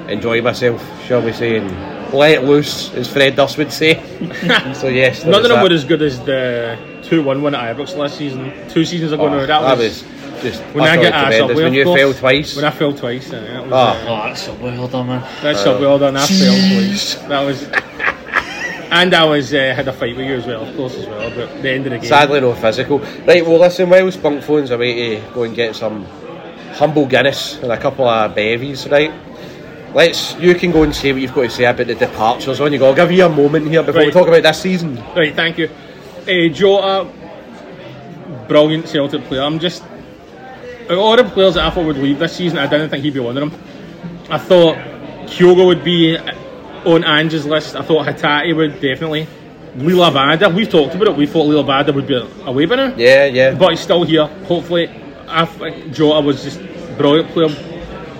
enjoy myself shall we say and let it loose as Fred Durst would say (laughs) so yes there None of them that. were as good as the 2 1 win at Ibrox last season. Two seasons ago Oh, now. That, that was, was just when I utterly get asked up tremendous. when you fell twice When I fell twice. uh, that was, Oh. uh, Oh, that's so well done, man. That's up well done. I fell twice. That was. And I was uh, had a fight with you as well, of course, as well. But the end of the game. Sadly, no physical. Right, well, listen, while Spunkphone's away to go and get some humble Guinness and a couple of bevies, right? Let's. You can go and say what you've got to say about the departures on you go. I'll give you a moment here before we talk about this season. Right, thank you. Uh, Jota, brilliant Celtic player. I'm just. Out all the players that I thought would leave this season, I didn't think he'd be one of them. I thought Kyogo would be on Ange's list. I thought Hatate would definitely. Liel Abada, we've talked about it. We thought Liel Abada would be away by now. Yeah, yeah. But he's still here. Hopefully, I think Jota was just a brilliant player.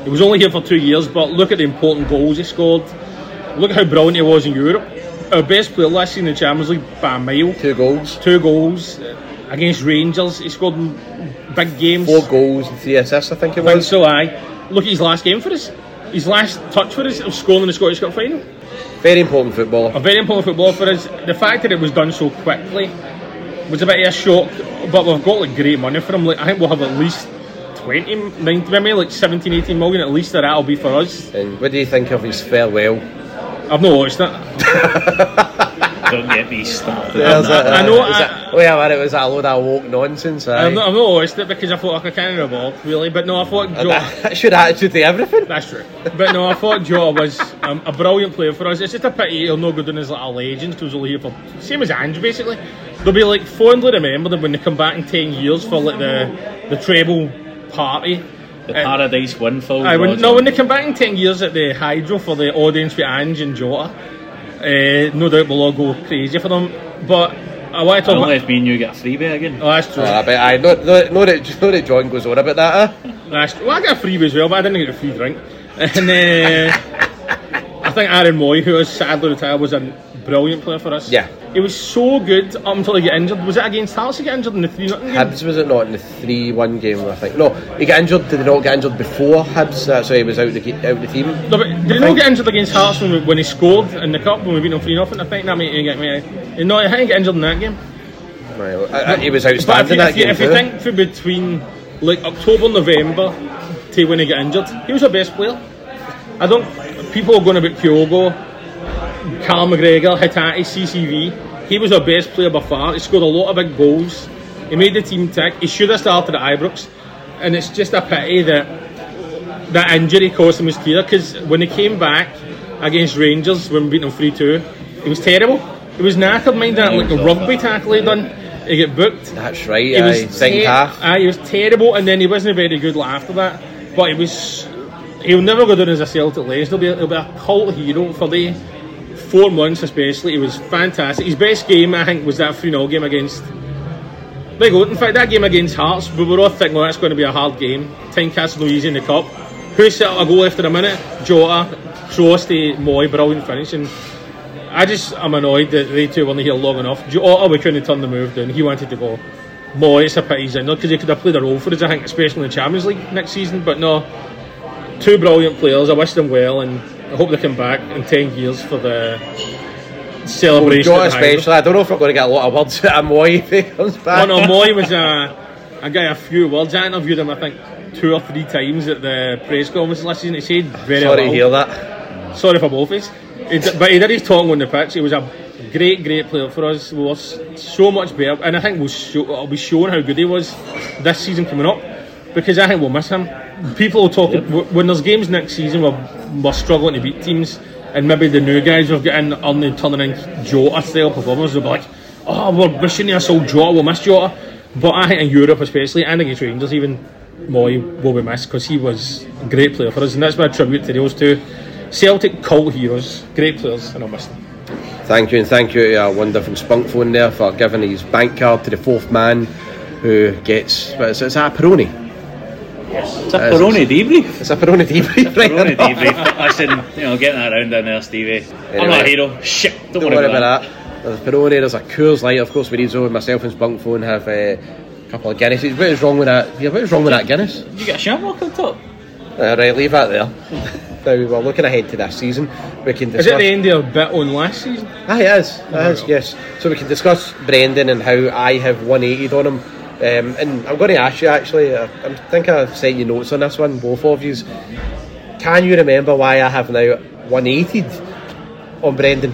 He was only here for two years, but look at the important goals he scored. Look at how brilliant he was in Europe. Our best player last season in the Champions League by a mile. Two goals. Two goals against Rangers. He scored big games. Four goals and three assists, I think it I think was. so, aye. Look at his last game for us. His last touch for us of scoring in the Scottish Cup final. Very important footballer. A very important football for us. The fact that it was done so quickly was a bit of a shock, but we've got like great money for him. Like I think we'll have at least 20, 90, maybe like 17, 18 million at least that that'll be for us. And what do you think of his farewell? I've not watched it. (laughs) Don't get me started. There's I- a- I know, is I- it- Well, it was a load of woke nonsense. aye. I've not, I've not watched it because I thought I can't involved really, but no, I thought And Jota. that- That's your attitude to everything. That's true. But no, I thought Jota was um, a brilliant player for us. It's just a pity he'll not go down as like a legend because he was only here for same as Ange basically. They'll be like fondly remembered when they come back in ten years for like the the treble party. The Uh, Paradise Windfall. Aye, when, Roger. no, when they come back in 10 years at the Hydro for the audience with Ange and Jota, uh, no doubt we'll all go crazy for them. But I want to talk Don't about. let me and you get a freebie again. Oh, that's true. Ah, but I know, know, know, that, know that John goes on about that. Eh? That's true. Well, I got a freebie as well, but I didn't get a free drink. And uh, (laughs) I think Aaron Mooy, who is sadly retired, was a brilliant player for us. Yeah. He was so good up until he got injured. Was it against Hearts he got injured in the 3 0 game? Hibs was it not in the three-one game? I think no. He got injured. Did he not get injured before Hibs? Uh, That's why he was out the out the team. No, but did he not get injured against Hearts when, we, when he scored in the cup when we beat them 3 0? I think that made him get me. No, I think he got injured in that game. Right, well, I- I- he was But if outstanding you, that if you, game if you think for between like October, November to when he got injured, he was our best player. I don't. People are going about Kyogo, Cal McGregor, Hatate, CCV. He was our best player by far. He scored a lot of big goals. He made the team tick. He should have started at Ibrox, and it's just a pity that that injury cost him his career. Because when he came back against Rangers when we beat them three two, he was terrible. It was knackered, mind that like a rugby tackle he done. He got booked. That's right. He Aye, was ter- half. Aye, he was terrible, and then he wasn't very good after that. But he was. He'll never go down as a Celtic legend. He'll be, he'll be a cult hero for the four months, especially. He was fantastic. His best game, I think, was that 3 0 game against go. In fact, that game against Hearts, we were all thinking, well, it's going to be a hard game. Tynecastle no easy in the cup. Who set up a goal after a minute? Jota, cross to Mooy, brilliant finish. And I just am annoyed that they two weren't here long enough. Jota, we couldn't turn the move down. He wanted to go. Mooy, it's a pity he's in there because he could have played a role for us, I think, especially in the Champions League next season. But no, two brilliant players. I wish them well and I hope they come back in 10 years for the celebration. Jota at the Highbury. especially. I don't know if we're going to get a lot of words out of Mooy if he comes back. Oh no, Mooy was uh, I got a few words. I interviewed him, I think, two or three times at the press conference last season. He said very Sorry to well. hear that. Sorry for both of us. But he did his talking on the pitch. He was a great, great player for us. We were so much better, and I think we'll, show, it'll be shown how good he was this season coming up. Because I think we'll miss him. People will talk w- when there's games next season where we're struggling to beat teams, and maybe the new guys we've got in are now turning in Jota style performers. They'll be like, "Oh, we're wishing us all Jota. We'll miss Jota." But I think in Europe, especially, and against Rangers, even Mooy will be missed because he was a great player for us, and that's my tribute to those two Celtic cult heroes, great players, and I'll miss them. Thank you, and thank you to our wonderful Spunkphone there for giving his bank card to the fourth man who gets. What is it? Is that a Peroni? It's a Peroni debrief. It's a Peroni debrief, right? Peroni (laughs) debrief. Listen, you know, getting that around down there, Stevie. I'm not a hero. Shit, don't, Don't worry about that. There's Peroni, there's a Coors Light, of course. We need myself and Spunkphone have uh, a couple of Guinnesses. What is wrong with that? Yeah, what is wrong with that Guinness? You got a shamrock on top. Uh, right, leave that there. (laughs) now we're looking ahead to this season. We can discuss. Is it the end of a bit on last season? Ah, it is. It is, yes. So we can discuss Brendan and how I have 180'd on him. Um, and I'm going to ask you actually, uh, I think I've sent you notes on this one, both of you. Can you remember why I have now 180'd on Brendan?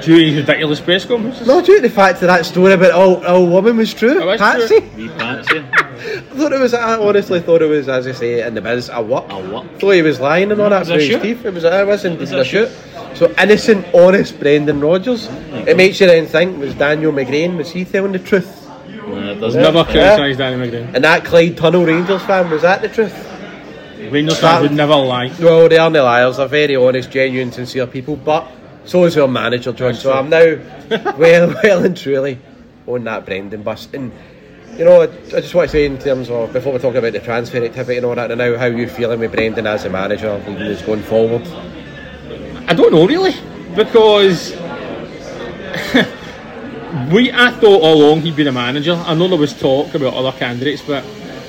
Due to his ridiculous press conferences? No, due to the fact that that story about all, all woman was true. Oh, Patsy. true. (laughs) Wee Patsy. (laughs) I thought it was. I honestly thought it was, as I say in the biz, a what? A what? Thought he was lying and all that Was through a his shoot? teeth. It was. It was indeed Was a a shoot. So innocent, honest Brendan Rodgers. It makes you then think: Was Daniel McGrain? Was he telling the truth? There's Never Yeah. criticised Danny McGrain. And that Clyde Tunnel Rangers fan was that the truth? Rangers fans would never lie. Well, they are the liars. They're very honest, genuine, sincere people. But so is your manager, John. So I'm now (laughs) well, well and truly on that Brendan bus. And you know, I, I just want to say in terms of before we talk about the transfer activity and all that, and now how you feeling with Brendan as a manager, us going forward. I don't know really because (laughs) we I thought all along he'd be the manager. I know there was talk about other candidates, but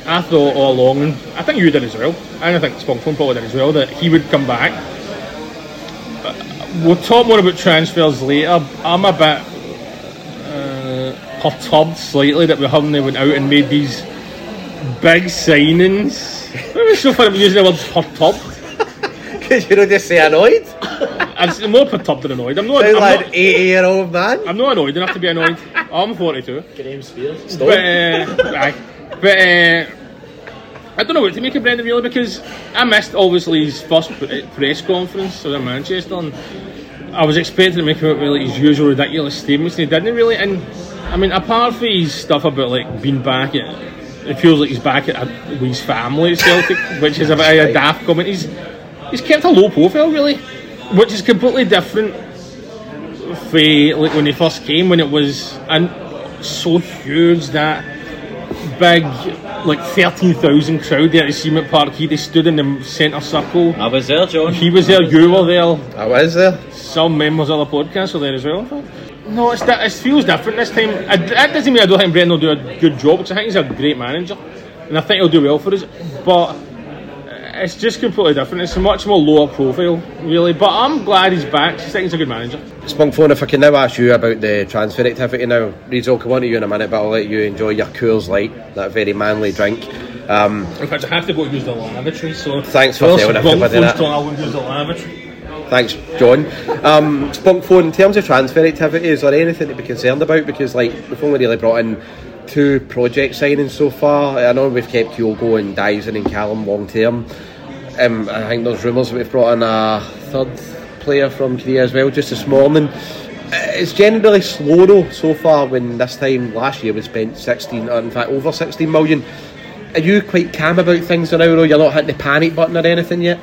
I thought all along, and I think you did as well, and I think Spunkphone probably did as well, that he would come back. Uh, We'll talk more about transfers later. I'm a bit uh, perturbed slightly that we haven't went out and made these big signings. It was so funny using the word perturbed. (laughs) Because you don't just say annoyed. I'm more perturbed than annoyed. I'm not. Sound I'm like not an 80 year old man. I'm not annoyed enough to be annoyed. I'm 42. Stop. But, uh, aye. but uh, I don't know what to make of Brendan really because I missed obviously his first press conference. I was in Manchester and I was expecting to make him with like, his usual ridiculous statements and he didn't really. And I mean, apart from his stuff about like being back at, it feels like he's back at his family at Celtic, which is a bit of a daft comment. He's he's kept a low profile really, which is completely different for like when he first came when it was and so huge that big like 13,000 crowd there at see him at Parkhead they stood in the centre circle I was there, John. he was there you were there I was there. some members of the podcast were there as well no it's that it feels different this time I, that doesn't mean I don't think Brendan will do a good job because I think he's a great manager and I think he'll do well for us but it's just completely different it's a much more lower profile really but I'm glad he's back I think he's a good manager Spunkphone, if I can now ask you about the transfer activity now. Reidzo, I'll come on to you in a minute, but I'll let you enjoy your Coors Light, that very manly drink. Um, In fact, I have to go use the lavatory, so Thanks for telling everybody that. I use the lavatory. thanks, John. Um, Spunkphone, in terms of transfer activity, is there anything to be concerned about? Because like we've only really brought in two project signings so far. I know we've kept Kyogo and Daizen and Callum long term. Um, I think there's rumours we've brought in a third player from Korea as well, just this morning. Uh, It's generally slow though so far. When this time last year we spent 16, or in fact over 16 million. Are you quite calm about things now? Though you're not hitting the panic button or anything yet?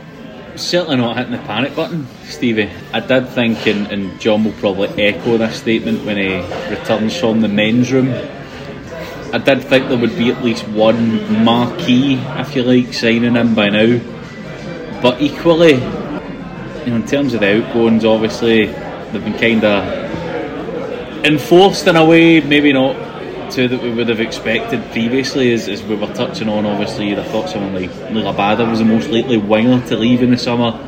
Certainly not hitting the panic button, Stevie. I did think, and, and John will probably echo this statement when he returns from the men's room. I did think there would be at least one marquee, if you like, signing in by now. But equally, you know, in terms of the outgoings, obviously they've been kind of enforced in a way, maybe not to that we would have expected previously. As, as we were touching on, obviously, have thought someone like Liel was the most likely winger to leave in the summer.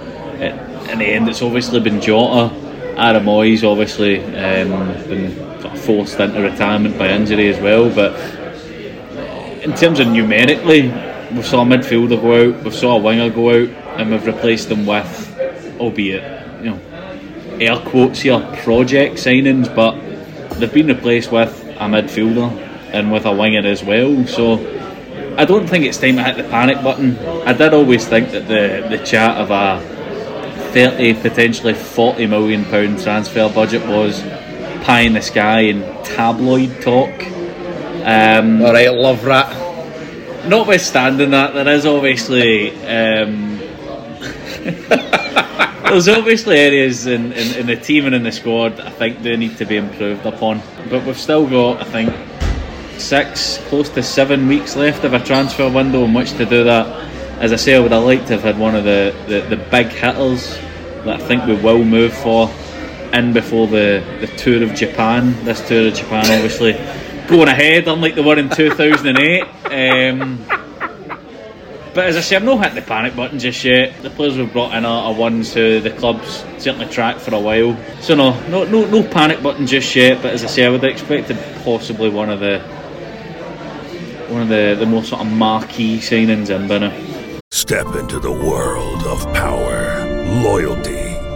In the end, it's obviously been Jota. Aaron Mooy's obviously um, been forced into retirement by injury as well. But in terms of numerically, we saw a midfielder go out, we saw a winger go out, and we've replaced them with, albeit you know, air quotes here, project signings, but they've been replaced with a midfielder and with a winger as well. So I don't think it's time to hit the panic button. I did always think that the the chat of a 30, potentially 40 million pound transfer budget was pie in the sky and tabloid talk. Um, All right, love rat. Notwithstanding that, there is obviously um, (laughs) there's obviously areas in, in, in the team and in the squad I think do need to be improved upon. But we've still got, I think, six, close to seven weeks left of a transfer window in which to do that. As I say, I would have liked to have had one of the, the, the big hitters that I think we will move for in before the, the tour of Japan. This tour of Japan, obviously, going ahead, unlike the one in 2008. Um, but as I say, I'm not hit the panic button just yet. The players we've brought in are, are ones who the club's certainly tracked for a while. So no, no, no, no panic button just yet. But as I say, I would have expected possibly one of the one of the, the more sort of marquee signings in now. Step into the world of power, loyalty,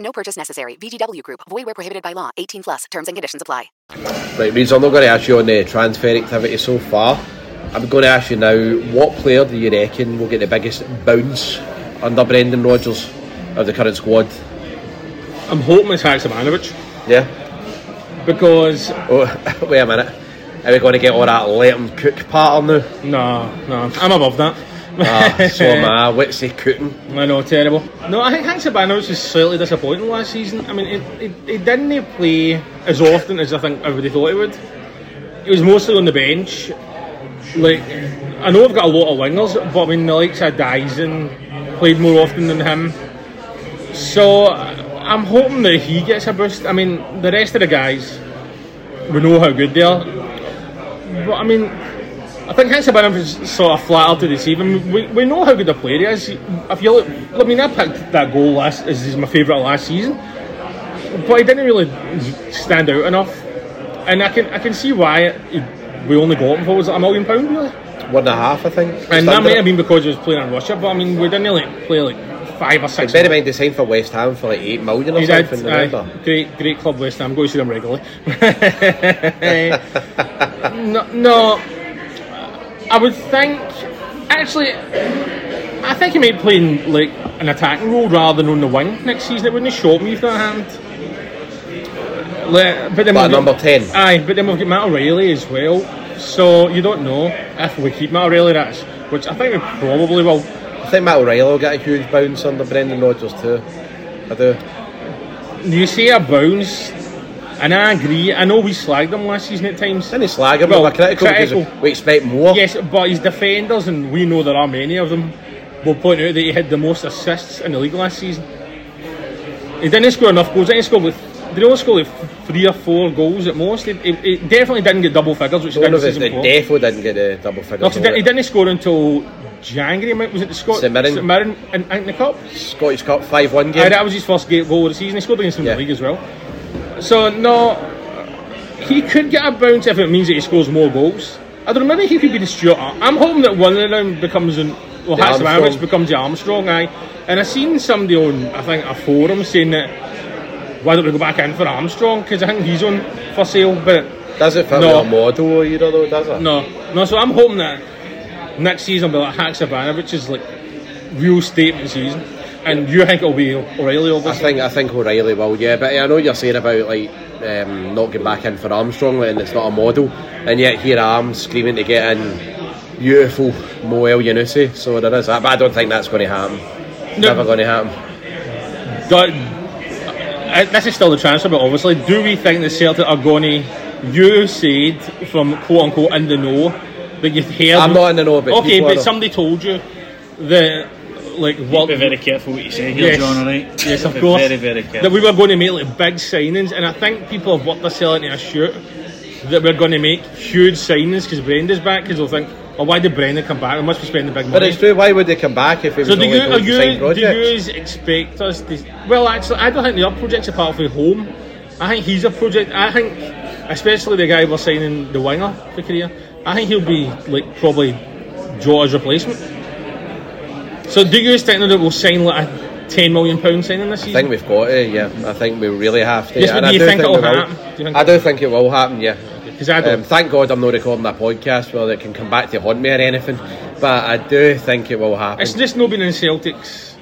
No purchase necessary. VGW Group. Void where prohibited by law. 18 plus. Terms and conditions apply. Right, Reeds, I'm not going to ask you on the transfer activity so far. I'm going to ask you now, what player do you reckon will get the biggest bounce under Brendan Rodgers of the current squad? I'm hoping it's Haksabanovic. Yeah. Because. (laughs) Oh, wait a minute. Are we going to get all that let him cook pattern now? No, no. I'm above that. Ah, (laughs) so am I. What's he cooking? I know, terrible. No, I think Haksabanovic was slightly disappointing last season. I mean, it, it, it didn't play as often as I think everybody thought he would. He was mostly on the bench. Like, I know I've got a lot of wingers, but I mean, the likes of Daizen played more often than him. So, I'm hoping that he gets a boost. I mean, the rest of the guys, we know how good they are. But I mean, I think Haksabanovic is sort of flattered to deceive him. We, we know how good a player he is. If you look, I mean, I picked that goal last as my favourite last season, but he didn't really stand out enough, and I can I can see why he, we only got him for was it a million pound really. One and a half, I think. And that might have been because he was playing in Russia, but I mean, we didn't like play like five or six. Bear in mind, he signed for West Ham for like eight million or He something. did. aye. great, great club West Ham. Go to see them regularly. (laughs) (laughs) Eh, no, no, I would think. Actually, I think he might play in like an attacking role rather than on the wing next season. It wouldn't shock me if that happened. Le- but then But got- number 10. Aye, but then we've got Matt O'Riley as well. So you don't know if we keep Matt O'Riley. That's which I think we probably will. I think Matt O'Riley will get a huge bounce under Brendan Rodgers too. I do. Do You see a bounce, and I agree. I know we slagged him last season at times. Didn't slag him, Well, we were critical, critical. because we expect more. Yes, but his defenders, and we know there are many of them, will point out that he had the most assists in the league last season. He didn't score enough goals. He didn't score like, did he only score like three or four goals at most? He, he, he definitely didn't get double figures, which One did of the us season that before. defo didn't get the double figures. No, he, didn't, he didn't score until January. Was it the Scot- St Mirren. St Mirren in, in the cup? Scottish Cup 5 1 Aye, game. that was his first goal of the season. He scored against them Yeah. in the league as well. So no, he could get a bounce if it means that he scores more goals. I don't know. Maybe he could be the Stuart. I'm hoping that one of them becomes an. Well, The becomes the Armstrong. Aye, and I seen somebody on I think a forum saying that why don't we go back in for Armstrong because I think he's on for sale, but Does it fit No. with a model either though, does it? no, no. So I'm hoping that next season will be like Haksabanovic is like real statement season. And you think it'll be O'Riley, Obviously? I think I think O'Riley will, yeah. But I know you're saying about like um, not getting back in for Armstrong, and it's not a model, and yet here I am screaming to get in beautiful Mo Elyounoussi. So there is that, but I don't think that's going to happen. Never going to happen. Do- uh, this is still the transfer, but obviously, do we think the Celtic are going to? You said from quote unquote in the know that you've heard. I'm not in the know, but okay, but are- somebody told you that like what? Be very careful what you say here, Yes. John. All right? Yes, of Be course. Very, very careful. That we were going to make like big signings, and I think people have worked themselves into a shoot that we're going to make huge signings because Brenda's back. Because they'll think, "Oh, why did Brendan come back? We must be spending big money." But it's true. Why would they come back if it was So do only you, are going to you, sign do projects? you expect us to? Well, actually, I don't think the other projects apart from home. I think he's a project. I think, especially the guy we're signing, the winger for Korea. I think he'll be like probably Jota's replacement. So do you think that we'll sign like a ten million pound signing this season? I think we've got to, yeah. I think we really have to. Yes, and do I you do think it'll we will. happen? Do you think I do think it will happen, yeah. Because I don't. Um, thank God I'm not recording that podcast where it can come back to haunt me or anything. But I do think it will happen. It's just not been in Celtic's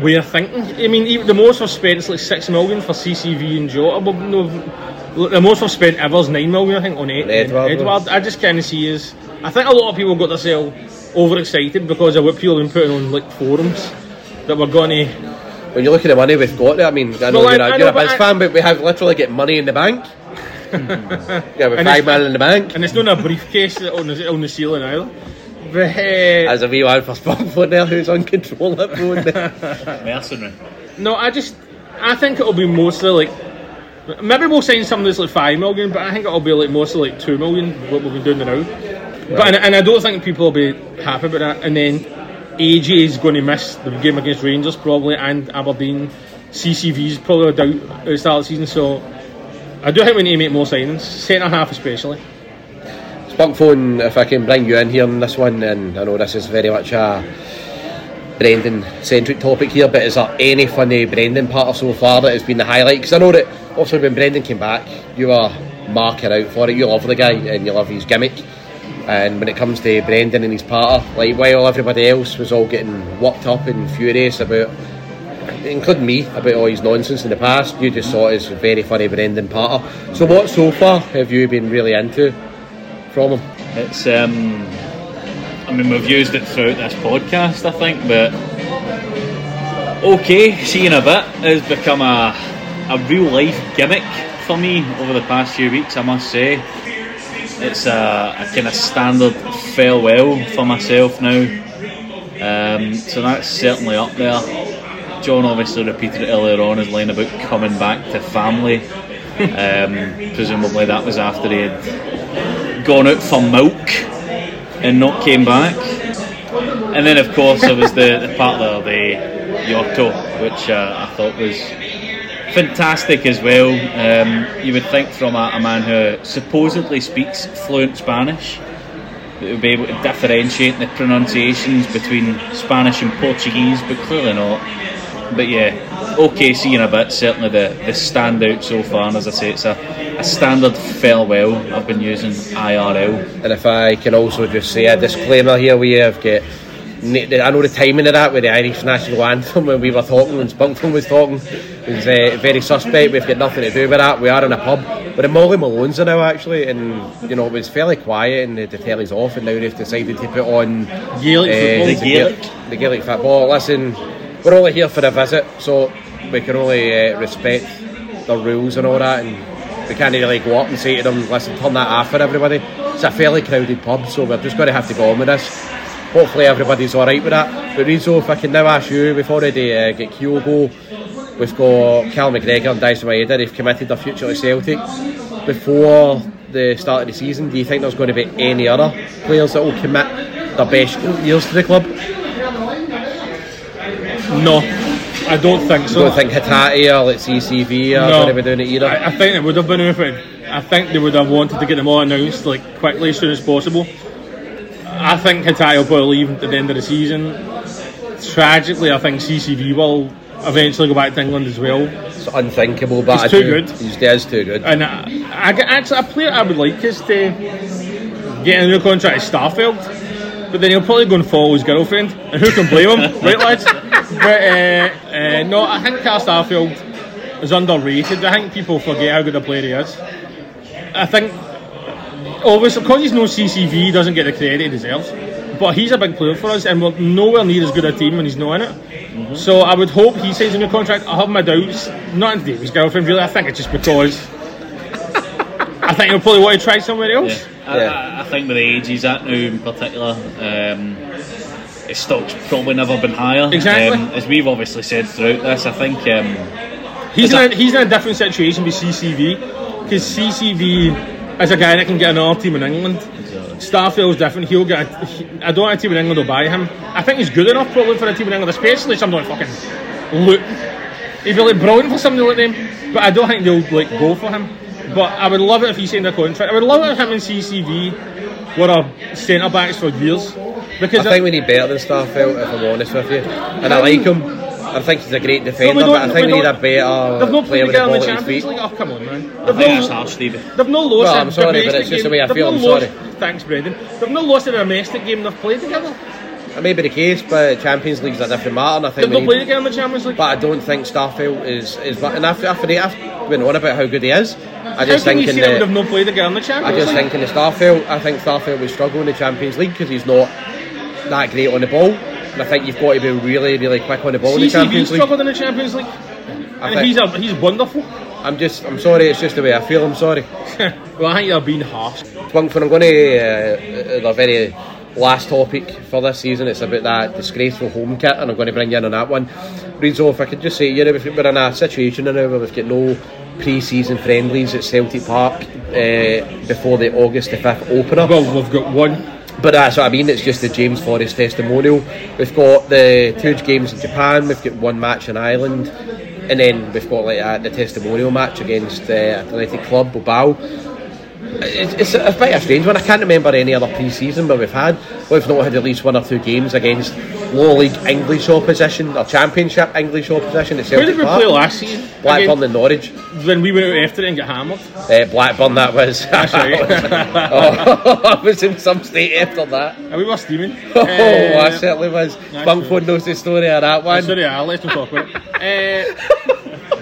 way of thinking. I mean, even the most we've spent is like six million for CCV and Jota. But no, the most we've spent ever is nine million, I think, on Ed, Edouard. Edouard. I just kind of see is. I think a lot of people got themselves overexcited because of what people have been putting on like forums that we're going to. When you look at the money we've got, I mean, I know Well, I- you're a, I you're know, a but Biz I- fan, but we have literally got money in the bank. (laughs) yeah, with And five it's- in the bank. And it's not a briefcase (laughs) on the, on the ceiling either. But, uh, As a wee one for Spongeboard (laughs) there who's uncontrollable. Mercenary. No, I just I think it'll be mostly like maybe we'll sign something that's like five million, but I think it'll be like mostly like two million what we've been doing now. But and, and I don't think people will be happy about that. And then AJ is going to miss the game against Rangers probably, and Aberdeen. CCV's probably a doubt at the start of the season, so I do think we need to make more signings, centre half especially. Spunkphone, if I can bring you in here on this one, and I know this is very much a Brendan centric topic here, but is there any funny Brendan part so far that has been the highlight? Because I know that also when Brendan came back, you were marking out for it. You love the guy and you love his gimmick. And when it comes to Brendan and his partner, like while everybody else was all getting worked up and furious about, including me, about all his nonsense in the past, you just saw it as a very funny Brendan partner. So what so far have you been really into from him? It's um, I mean we've used it throughout this podcast, I think, but okay, seeing a bit has become a a real life gimmick for me over the past few weeks. I must say, it's a, a kind of standard farewell for myself now. Um, so that's certainly up there. John obviously repeated it earlier on his line about coming back to family. Um, presumably that was after he had gone out for milk and not came back. And then, of course, there was the, the part of the Yotto, which uh, I thought was fantastic as well. Um, you would think from a, a man who supposedly speaks fluent Spanish that would be able to differentiate the pronunciations between Spanish and Portuguese, but clearly not. But yeah, okay, seeing a bit, certainly the, the standout so far, and as I say, it's a, a standard farewell I've been using IRL. And if I can also just say a disclaimer here, we have got. I know the timing of that with the Irish national anthem when we were talking, when Spunkphone was talking, was uh, very suspect. We've got nothing to do with that. We are in a pub, but the Molly Malone's are now actually, and you know it was fairly quiet, and the, the telly's off, and now they've decided to put on Gaelic football. the Gaelic. the Gaelic football. Listen, we're only here for a visit, so we can only uh, respect the rules and all that, and we can't really go up and say to them, listen, turn that off for everybody. It's a fairly crowded pub, so we're just going to have to go on with this. Hopefully everybody's alright with that. But Reidzo, if I can now ask you, we've already uh, got Kyogo, we've got Cal McGregor and Daizen Maeda, they've committed their future to Celtic. Before the start of the season, do you think there's going to be any other players that will commit their best years to the club? No, I don't think You so. don't think Hatate or like CCV are No. going to be doing it either? I, I think it would have been if it. I think they would have wanted to get them all announced like quickly as soon as possible. I think Hatate will probably leave at the end of the season. Tragically, I think CCV will eventually go back to England as well. It's unthinkable, but He's I too do- good. He's, he too good. And I, I, actually, a player I would like is to get a new contract at Starfelt. but then he'll probably go and follow his girlfriend, and who can blame him, (laughs) right, lads? But uh, uh, no, I think Carl Starfelt is underrated. I think people forget how good a player he is. I think obviously because he's no CCV, he doesn't get the credit he deserves. But he's a big player for us, and we're nowhere near as good a team when he's not in it. So I would hope he signs a new contract. I have my doubts, not in David's girlfriend really. I think it's just because (laughs) I think he'll probably want to try somewhere else. I, I, I think with the age he's at now in particular, um, his stock's probably never been higher. Exactly. Um, as we've obviously said throughout this, I think um, He's in, a, he's in a different situation with CCV because CCV is a guy that can get another team in England. Starfelt's different. He'll get. I don't think a team in England will buy him. I think he's good enough probably for a team in England, especially somebody like fucking Luke. He'd be like brilliant for somebody like them, but I don't think they'll like go for him. But I would love it if he signed a contract. I would love it if him and CCV were our centre backs for years. Because I think we need better than Starfield, if I'm honest with you. And I like him. I think he's a great defender, No, but I think we we need don't- a better They've not player with the together in the at his Champions feet. League. Oh come on, man! I They've think no- that's harsh, Stevie. They've no lost Well, a I'm sorry, but it's just the way I feel, no I'm lost- sorry. Thanks, Brendan. They've not lost in a domestic game. They've played together. That may be the case, but Champions League's a different matter. And I think they've not need- played together in the Champions League. But I don't think Starfelt is is. And I've, I've, I've been on about how good he is. I just can think in that the, they've not played together in the I Champions just League? think in the Starfelt, I think Starfelt would struggle in the Champions League because he's not that great on the ball. And I think you've got to be really, really quick on the ball in the Champions League. struggled in the Champions League, and he's a, he's wonderful. I'm just, I'm sorry. It's just the way I feel. I'm sorry. (laughs) well, I think you're being harsh. Spunk, I'm going to uh, the very last topic for this season. It's about that disgraceful home kit, and I'm going to bring you in on that one. Reidzo, if I could just say, you know, we're in a situation now where we've got no pre-season friendlies at Celtic Park uh, before the August the 5th opener. Well, we've got one. But that's what I mean, it's just the James Forrest testimonial. We've got the two games in Japan, we've got one match in Ireland, and then we've got like uh, the testimonial match against uh, Athletic Club Bilbao. It's, it's a bit of a strange one. I can't remember any other pre-season where we've had. We've not had at least one or two games against low league English opposition or Championship English opposition at Who did we Park. play last season? Blackburn Again, and Norwich. when we went out after it and got hammered. Uh, Blackburn, that was. (laughs) That's right. (laughs) (laughs) oh, I was in some state after that. And we were steaming. Oh, Uh, I certainly was. that's Bungford knows the story of that one. Sorry, Al, let's not talk about it. Uh,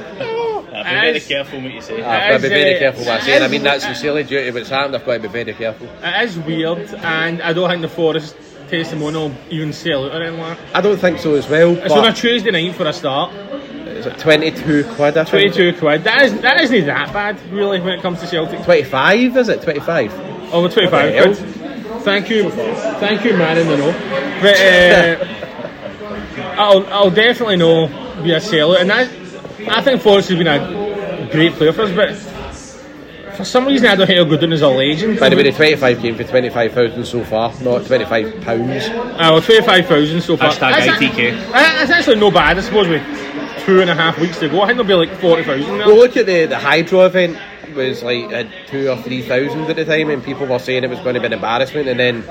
be very careful what you say. I've got to be very careful what I say. and I mean, as- that's the silly duty of what's happened. I've got to be very careful. It is weird, and I don't think the Forrest even sell out or anything like. I don't think so as well. It's on a Tuesday night for a start. is it 22 quid, I think? 22 quid. That, is, that isn't that bad, really, when it comes to Celtic. 25, is it? 25? Oh, 25 What the hell? quid. Thank you, thank you, man in the know. But uh, (laughs) I'll, I'll definitely know be a sellout, and that, I think Forrest has been a great player for us, but for some reason I don't think he'll go down as a legend. By the way, the 25 came for 25,000 so far, not 25 pounds. Uh, well, 25,000 so far. Hashtag That's ITK. uh, That's actually no bad, I suppose, with two and a half weeks to go. I think there'll be like 40,000 now. Well, look at the, the Hydro event was like had two or three thousand at the time, and people were saying it was going to be an embarrassment, and then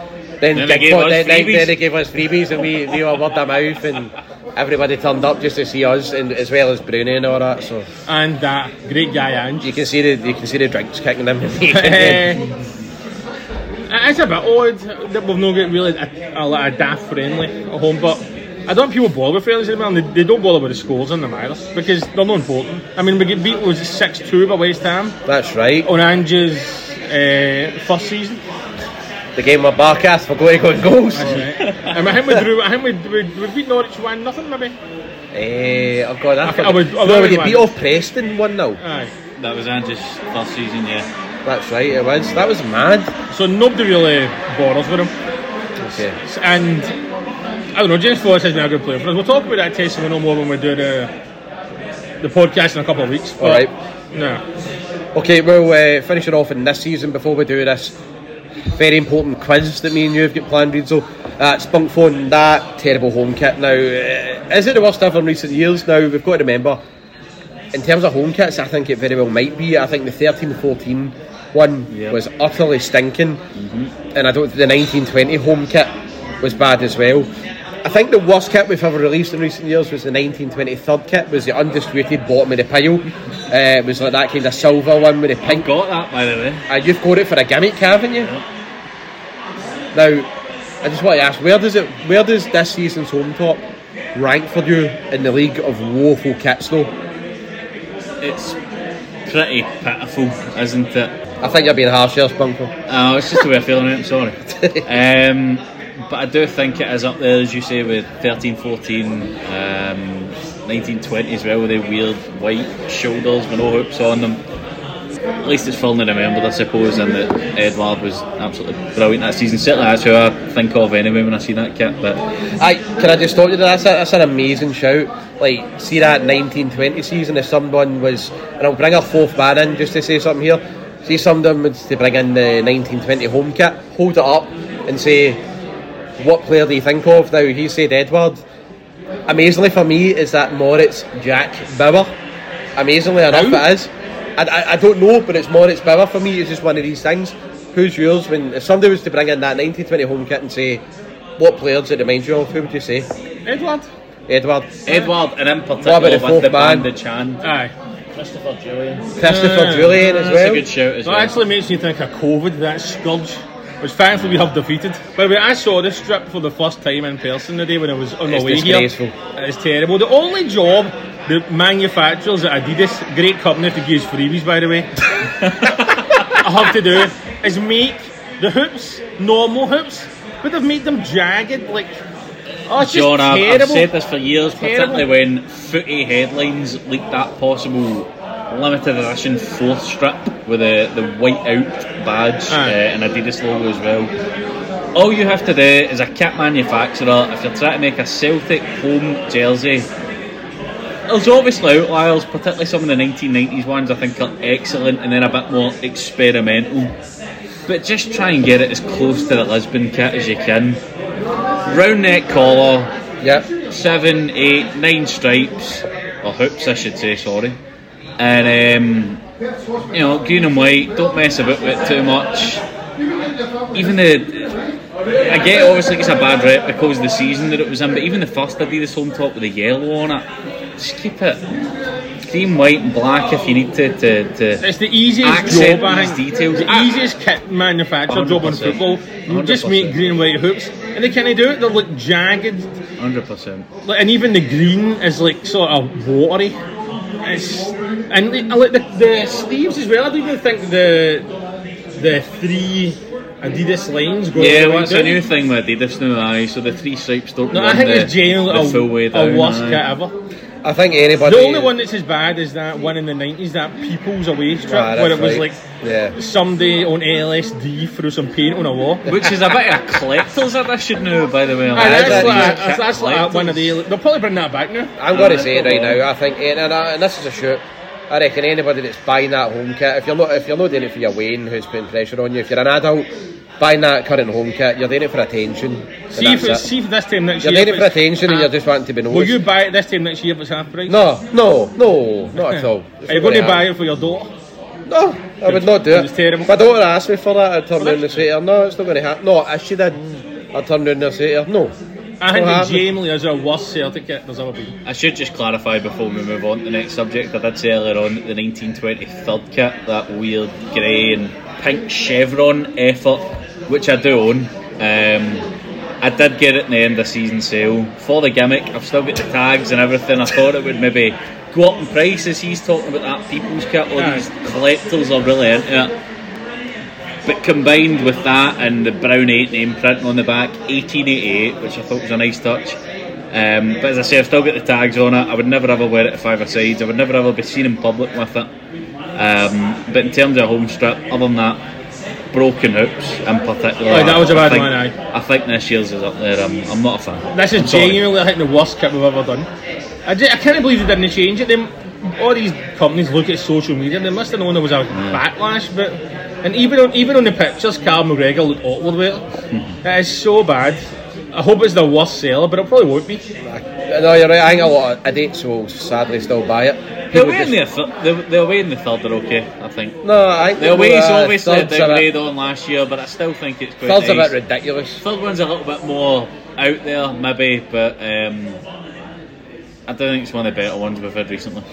then, Then they gave us then, then, freebies. then they gave us freebies, and we we were word of mouth, and everybody turned up just to see us, and as well as Bruni and all that. So And that great guy, Ange. you can see the you can see the drinks kicking in. Uh, it's a bit odd that we've not got really a, a, lot of daft friendly at home, but I don't think people bother with friendlies anymore, and they, they don't bother with the scores in them either because they're not important. I mean, we get beat was six two by West Ham That's right. on Ange's uh, first season. The game with Barkas for going on goals. That's right. and I think we drew. I think we, we, we beat Norwich one nothing maybe. Eh, oh God, I, I forgot. would- I would no, really beat off Preston one 0 Aye. That was Angie's first season, yeah. That's right, it was. That was mad. So nobody really bothers with him. Okay. And I don't know, James Forrest has been a good player for us. We'll talk about that testimonial more when we do the the podcast in a couple of weeks. All right. No. Okay, well, uh, finishing off in this season before we do this very important quiz that me and you have got planned, Reidzo. Uh, Spunkphone, that terrible home kit. Now, uh, is it the worst ever in recent years? Now, we've got to remember, in terms of home kits, I think it very well might be. I think the 13 14 one was utterly stinking, and I don't the 1920 home kit was bad as well. I think the worst kit we've ever released in recent years was the 1920 third kit, was the undisputed bottom of the pile. Uh, it was like that kind of silver one with the pink. Got that, by the way. Uh, you've got it for a gimmick, haven't you? Now, I just want to ask, where does it, where does this season's home top rank for you in the league of woeful kits though? It's pretty pitiful, isn't it? I think you're being harsh here, Spunker. Oh, it's just the way I'm feeling it, I'm sorry. (laughs) um, but I do think it is up there, as you say, with 13, 14, um, 1920 as well, with the weird white shoulders with no hoops on them. At least it's firmly remembered, I suppose, and that Edouard was absolutely brilliant that season. Certainly, that's who I think of anyway when I see that kit. But I can I just stop you? That's, a, that's an amazing shout. Like, see that 1920 season if someone was, and I'll bring a fourth man in just to say something here. See someone was to bring in the 1920 home kit, hold it up, and say, "What player do you think of?" Now he said Edouard. Amazingly for me, is that Moritz Jack Bauer. Amazingly enough, Who? it is. I, I, I don't know, but it's Moritz Bauer for me. It's just one of these things. Who's yours? When if somebody was to bring in that 1920 home kit and say, "What players it reminds you of?" Who would you say? Edouard. Edouard. Edouard, and in What about the with the man? bandage hand. Aye. Christopher Jullien. Christopher Jullien as uh, well. That's a good shout as That well. actually makes me think of COVID, that scourge, which thankfully we have defeated. By the way, I saw this strip for the first time in person today when I was on my way here. It's terrible. The only job the manufacturers at Adidas, great company to use freebies by the way, I (laughs) have to do is make the hoops normal hoops, but they've made them jagged like. Oh, it's just John, I've, I've said this for years, Terrible. particularly when footy headlines leaked that possible limited edition fourth strip with the, the white out badge uh, and Adidas logo as well. All you have to do is a kit manufacturer, if you're trying to make a Celtic home jersey, there's obviously outliers, particularly some of the 1990s ones I think are excellent and then a bit more experimental. But just try and get it as close to the Lisbon kit as you can. Round neck collar, Yep. seven, eight, nine stripes, or hoops, I should say. Sorry, and um, you know, green and white. Don't mess about with it too much. Even the, I get obviously it's a bad rep because of the season that it was in, but even the first Adidas home top with the yellow on it, just keep it cream, white, and black if you need to. to, to It's the easiest job, I think. details. The easiest kit manufacturer job in football. You just make green and white hoops, and they kind of do it. They're like jagged, Hundred percent. like, and even the green is like sort of watery. It's and I like the, the sleeves as well. I don't even think the the three Adidas lines go. Yeah, well, that's a new thing with Adidas now. Aye, so the three stripes don't. No, I think the, it's genuinely the full way a, down. a worst aye. kit ever. I think anybody. The only one that's as bad as that one in the nineties, that People's Away strip, Ah, where it was right. like Yeah. somebody on LSD threw some paint on a wall. Which is a bit of a collector's edition now, by the way. Aye, that's, that like, that's, that's like one of the. They'll probably bring that back now. I'm going to say it right now. I think, and, and, and this is a shoot. I reckon anybody that's buying that home kit, if you're not if you're not doing it for your Wayne who's putting pressure on you, if you're an adult buying that current home kit, you're doing it for attention. See if, it. see if this time next You're year. doing it for it's attention and you're just wanting to be Will noticed. you buy it this time next year if it's half price? No, no, no, not at (laughs) all. It's Are you going to buy it for your daughter? No, I would not do it. It's terrible. If my daughter asked me for that, I'd turn around and say to her, no, it's not going to happen. No, if she did, I'd turn around and say to her, no. I think What that happened? is our worst Celtic kit there's ever been. I should just clarify before we move on to the next subject. I did say earlier on that the 1920 third kit, that weird grey and pink chevron effort, which I do own. Um, I did get it in the end of season sale for the gimmick. I've still got the tags and everything. I thought it would maybe go up in price as he's talking about that people's kit. All these collectors are really into it. But combined with that and the brown 8 name on the back, 1888, which I thought was a nice touch. Um, but as I say, I've still got the tags on it. I would never ever wear it to five sides. I would never ever be seen in public with it. Um, but in terms of home strip, other than that, broken hoops in particular. Aye, oh, that was a bad think, one, aye. I think this year's is up there. I'm, I'm not a fan. This I'm is sorry. genuinely, I think, the worst kit we've ever done. I, ju- I can't believe they didn't change it. They, all these companies look at social media. They must have known there was a backlash, but and even on even on the pictures, Callum McGregor looked awkward with it. Hmm. It is so bad. I hope it's the worst seller, but it probably won't be. No, you're right. I think a lot of idiots will sadly still buy it. The People away, in the, th- the, the away in the third are okay, I think. No, I think The away's uh, obviously a downgraded bit- on last year, but I still think it's quite Third's a bit ridiculous. Third one's a little bit more out there, maybe, but um, I don't think it's one of the better ones we've had recently.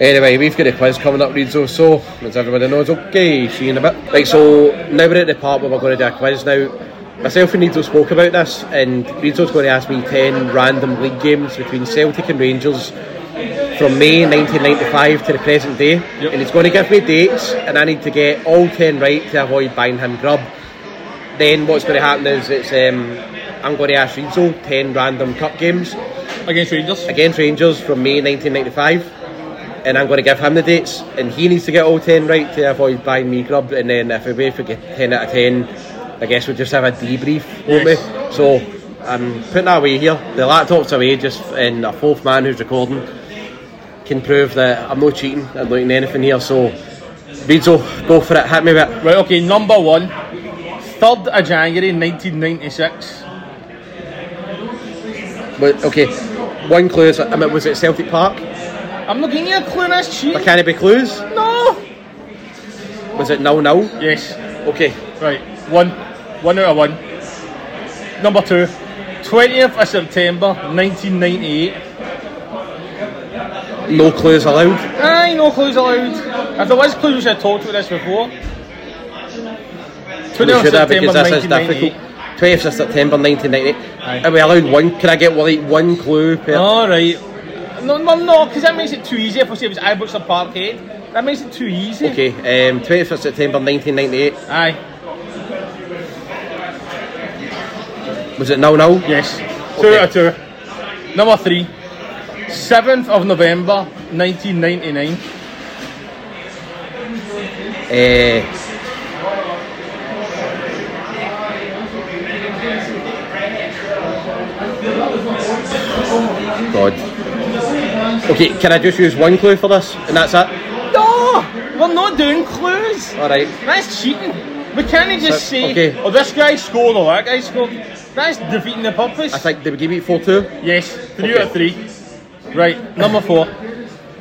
Anyway, we've got a quiz coming up, Reidzo, so as everybody knows, okay, see you in a bit. Right, so now we're at the part where we're going to do a quiz now. Myself and Reidzo spoke about this, and Reidzo's going to ask me 10 random league games between Celtic and Rangers from May 1995 to the present day. And he's going to give me dates, and I need to get all 10 right to avoid buying him grub. Then what's going to happen is it's um, I'm going to ask Reidzo 10 random cup games against Rangers. Against Rangers from May 1995. And I'm going to give him the dates, and he needs to get all 10 right to avoid buying me grub. And then if we wait for 10 out of 10, I guess we'll just have a debrief, won't Yes. we? So I'm putting that away here. The laptop's away, just and a fourth man who's recording can prove that I'm not cheating. Not doing anything here. So, Reidzo, go for it. Hit me with it. Right, okay, number one. 3rd of January 1996. But, okay, one clue is I mean, was it Celtic Park? I'm not giving you a clue, that's cheating. But can it be clues? No! Was it nil nil? Yes. Okay. Right, one. One out of one. Number two. 20th of September 1998. No clues allowed. Aye, no clues allowed. If there was clues, we should have talked about this before. 20th We of should have September because this is 1998. difficult. 20th of September 1998. Are we allowed one? Can I get like, one clue per? Alright. No, no, no, because that makes it too easy if we say it was Ibrox or Parkhead. That makes it too easy. Okay, um, 20th of September 1998. Aye. Was it nil nil? Yes. Two out of two. Number three. 7th of November 1999. Uh, God. Okay, can I just use one clue for this, and that's it? No! We're not doing clues! Alright. That's cheating. We can't just So- say, okay. oh, this guy scored or that guy scored. That's defeating the purpose. I think, did we give it 4 2? Yes, three Okay. out of three. Right, number four.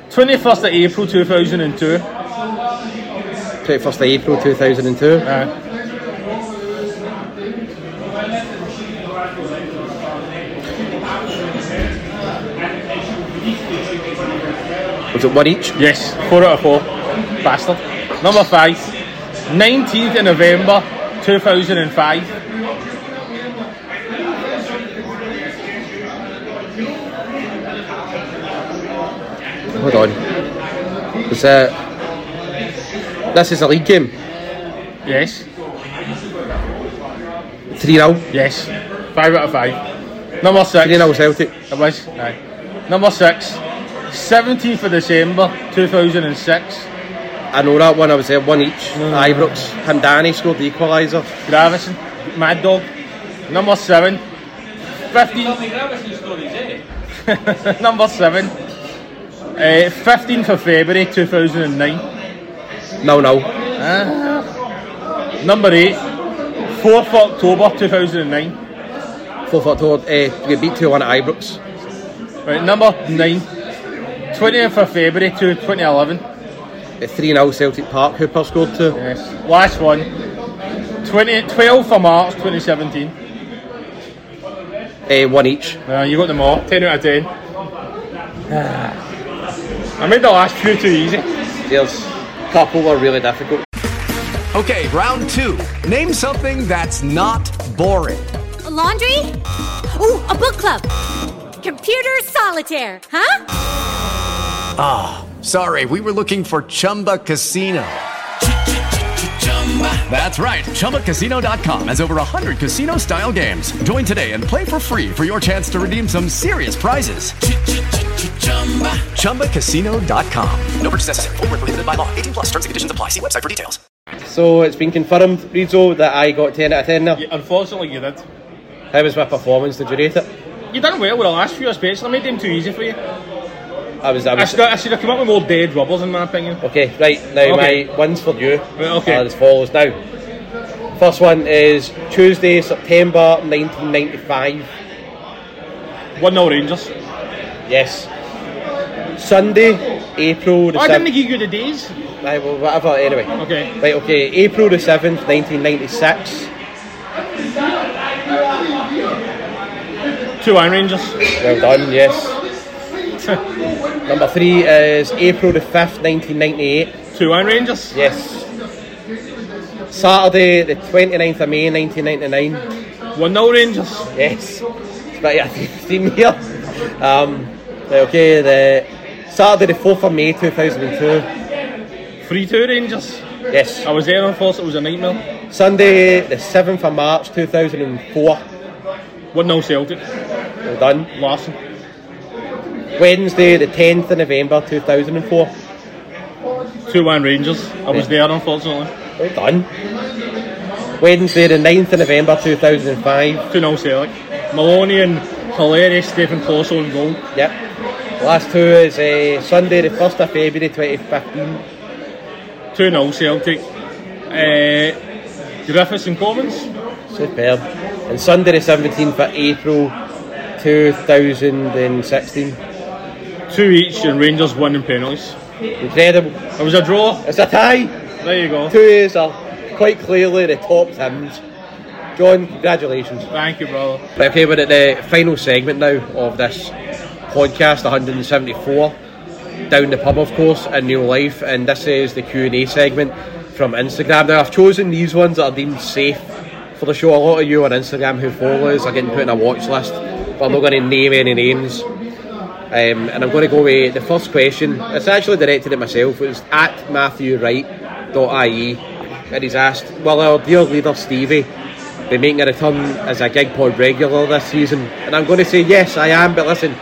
21st of April 2002. 21st of April 2002. Uh. Was it one each? Yes, four out of four. Bastard. Number five. 19th of November 2005. Hold on. Was that. This is a league game. Yes. 3 0. Yes. Five out of five. Number six. 3 0 Celtic. It was. Aye. Number six. 17th of December 2006. I know that one, I was there, one each. Ibrox. Hemdani scored the equaliser. Gravesen. Mad Dog. Number seven. 15th. (laughs) Number seven. Uh, 15th of February 2009. No, no. Ah. number eight. 4th October 2009. 4th of October. Uh, we beat 2 1 at Ibrox. Right, number nine. 20th of February to 2011. 3 0 Celtic Park. Hooper scored 2. Yes. Last one. 20, 12th of March 2017. Uh, one each. Uh, you got them all. 10 out of 10. I made the last few too easy. There's a couple were really difficult. Okay, round two. Name something that's not boring. A laundry? Ooh, a book club. Computer solitaire, huh? Ah, sorry, we were looking for Chumba Casino. That's right. ChumbaCasino.com has over 100 casino style games. Join today and play for free for your chance to redeem some serious prizes. ChumbaCasino.com. No purchase necessary. Void where prohibited by law. 18 plus terms and conditions apply. See website for details. So it's been confirmed, Reidzo, that I got 10 out of 10 now. there. Unfortunately, you did. How was my performance? Did you rate it? You done well with the last few, especially. I made them too easy for you. I was. I I was should, I should have come up with more dead rubbers, in my opinion. Okay, right, now Okay. my ones for you Right, okay. are as follows now. First one is Tuesday, September 1995. 1 0 Rangers. Yes. Sunday, April the oh, I 7th. didn't give you the days. Right, well, whatever, anyway. Okay. Right, okay, April the 7th, 1996. 2 1 Rangers. Well done, yes. (laughs) Number three is April the 5th, 1998. 2 1 Rangers. Yes. Saturday, the 29th of May, 1999. 1 0 Rangers. Yes. It's about a (laughs) theme here. Um, okay, the Saturday the 4th of May 2002. 3 2 Rangers. Yes. I was there, unfortunately, it was a nightmare. Sunday the 7th of March 2004. 1 0 Celtic. Well done. Larsson. Wednesday the 10th of November 2004. 2 1 Rangers. I was there, unfortunately. Well done. Wednesday the 9th of November 2005. 2 0 Celtic. Maloney and hilarious Stephen Closso in goal. Yep. Last two is uh, Sunday the 1st of February 2015. 2 0 Celtic. Uh, Griffiths and Commons. Superb. And Sunday the 17th of April 2016. Two each and Rangers won in penalties. Incredible. It was a draw. It's a tie. There you go. Two is are quite clearly the top teams. John, congratulations. Thank you, brother. Right, okay, we're at the final segment now of this podcast, 174. Down the pub, of course, in real life, and this is the Q and A segment from Instagram. Now, I've chosen these ones that are deemed safe for the show. A lot of you on Instagram who follow us are getting put in a watch list, but I'm not going to name any names. Um, and I'm going to go with the first question. It's actually directed at myself. It was at MatthewWright.ie, and he's asked, "Will our dear leader Stevie be making a return as a gig pod regular this season?" And I'm going to say yes, I am. But listen,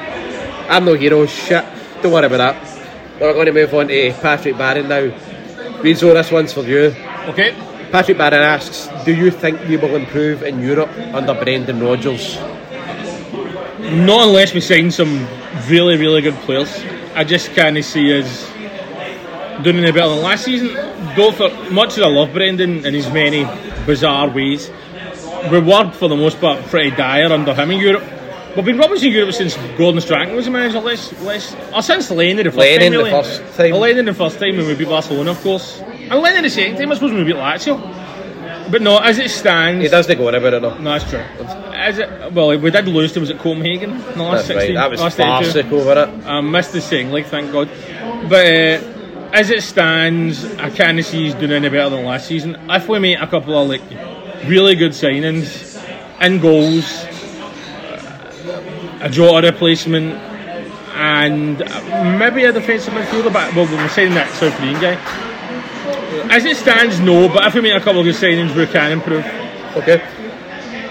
I'm no hero. Shit, don't worry about that. We're going to move on to Patrick Barron now. Reidzo, this one's for you. Okay. Patrick Barron asks, "Do you think we will improve in Europe under Brendan Rodgers?" Not unless we sign some really, really good players. I just can't see us doing any better than last season. Though, for much as I love Brendan and his many bizarre ways, we were for the most part pretty dire under him in Europe. We've been rubbish in Europe since Gordon Strachan was the manager. Less, less, or since the first Lennon time. Really. the first time. Lennon the first time when we beat Barcelona, of course, and Lennon the second time. I suppose when we beat Lazio. But no, as it stands, He doesn't go on about it though. no, that's true. As it, well, we did lose to was it Copenhagen in the last That's right. 16? That was last 82? farcical, it? I missed the same like thank God. But uh, as it stands, I can't see he's doing any better than last season. If we make a couple of like really good signings and goals, a Jota replacement, and maybe a defensive midfielder, but well, we're saying that South Korean guy. As it stands, no. But if we make a couple of good signings, we can improve. Okay.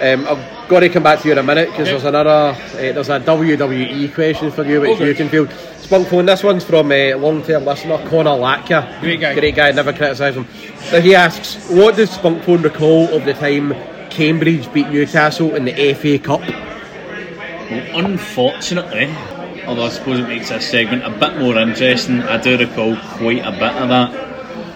Um, I've got to come back to you in a minute because there's another, uh, there's a WWE question for you which Okay. you can field. Spunk phone, this one's from a long term listener, Connor Latka. Great guy. Great guy, never criticise him. Now he asks, what does Spunk phone recall of the time Cambridge beat Newcastle in the FA Cup? Well, Unfortunately, although I suppose it makes this segment a bit more interesting, I do recall quite a bit of that.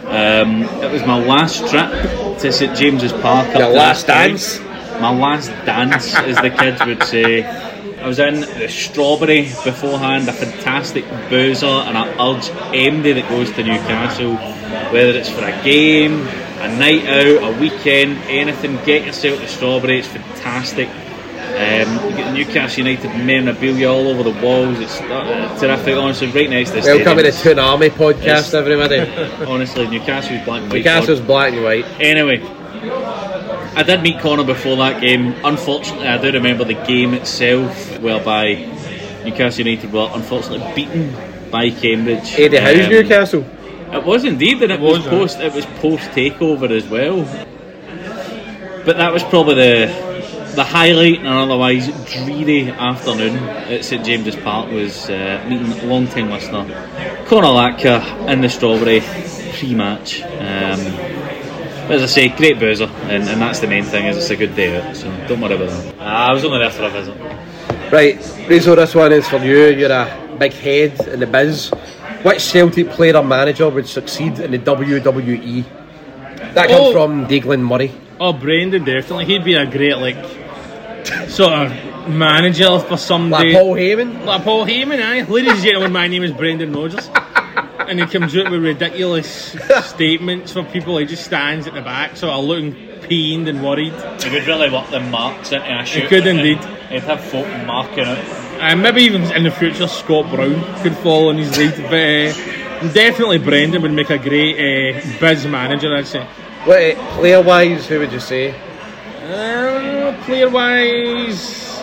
Um, it was my last trip to St James's Park. Your last dance? My last dance, as the kids would say. I was in the Strawberry beforehand, a fantastic boozer, and I urge anybody that goes to Newcastle, whether it's for a game, a night out, a weekend, anything, get yourself to Strawberry. It's fantastic. Um, you get Newcastle United memorabilia all over the walls. It's uh, terrific. Honestly, right next to the Welcome to the stadium. Toon Army podcast, It's- everybody. (laughs) Honestly, Newcastle's black and white. Newcastle's black and white. Anyway, I did meet Connor before that game. Unfortunately, I do remember the game itself, whereby Newcastle United were unfortunately beaten by Cambridge. Eddie Howe's Um, Newcastle. It was indeed, and it, was, was, uh, post. It was post takeover as well. But that was probably the the highlight in an otherwise dreary afternoon at St James's Park was uh, meeting long time listener Conor Latka in the Strawberry pre-match. Um, but as I say, great boozer, and, and that's the main thing. Is it's a good day out, so don't worry about that. Ah, I was only there for a visit. Right, Reidzo, this one is for you. You're a big head in the biz. Which Celtic player or manager would succeed in the WWE? That comes Oh. from Declan Murray. Oh, Brendan definitely. He'd be a great like sort of manager for somebody. Like Paul Heyman? Like Paul Heyman, aye. Ladies and gentlemen, my name is Brendan Rodgers. And he comes out with ridiculous statements for people. He just stands at the back, sort of looking pained and worried. He would really work the marks into a shoot. could indeed. He'd have folk marking it. And maybe even in the future, Scott Brown could follow in his lead. But uh, definitely Brendan would make a great uh, biz manager, I'd say. What, uh, player wise, who would you say? Uh, player wise,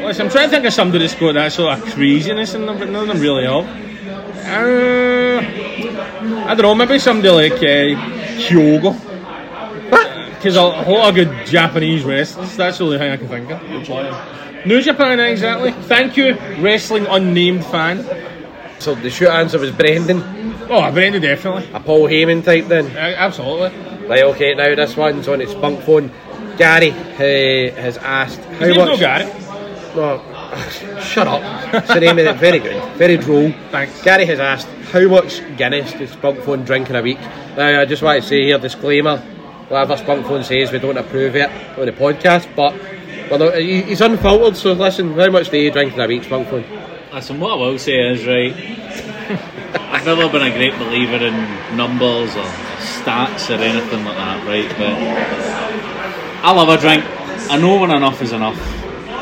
listen, I'm trying to think of somebody that's got that sort of craziness in them, but none of them really have. Uh, I don't know, maybe somebody like uh, Kyogo. Because (laughs) a, lot of good Japanese wrestlers, that's the only thing I can think of. New Japan, exactly. Thank you, wrestling unnamed fan. So the short answer was Brendan. Oh, Brendan, definitely. A Paul Heyman type then? Uh, absolutely. Right, okay, now this one's on its spunk phone. Gary uh, has asked how His name's much. no Gary. No, (laughs) shut up. It's the name of it. Very good. Very droll. Thanks. Gary has asked how much Guinness does Spunk Phone drink in a week. Now, I just want to say here, disclaimer whatever Spunk Phone says, we don't approve it on the podcast, but well, he's unfiltered, so listen, how much do you drink in a week, Spunk Phone? Listen, what I will say is, right, (laughs) I've never been a great believer in numbers or stats or anything like that, right, but I love a drink. I know when enough is enough.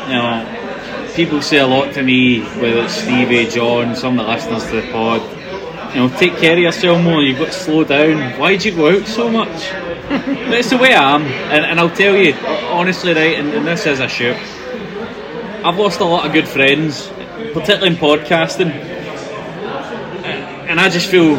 You know, people say a lot to me, whether it's Stevie, John, some of the listeners to the pod, you know, take care of yourself more, you've got to slow down. Why'd you go out so much? (laughs) but it's the way I am, and, and I'll tell you, honestly, right, and, and this is a shoot. I've lost a lot of good friends, particularly in podcasting, and I just feel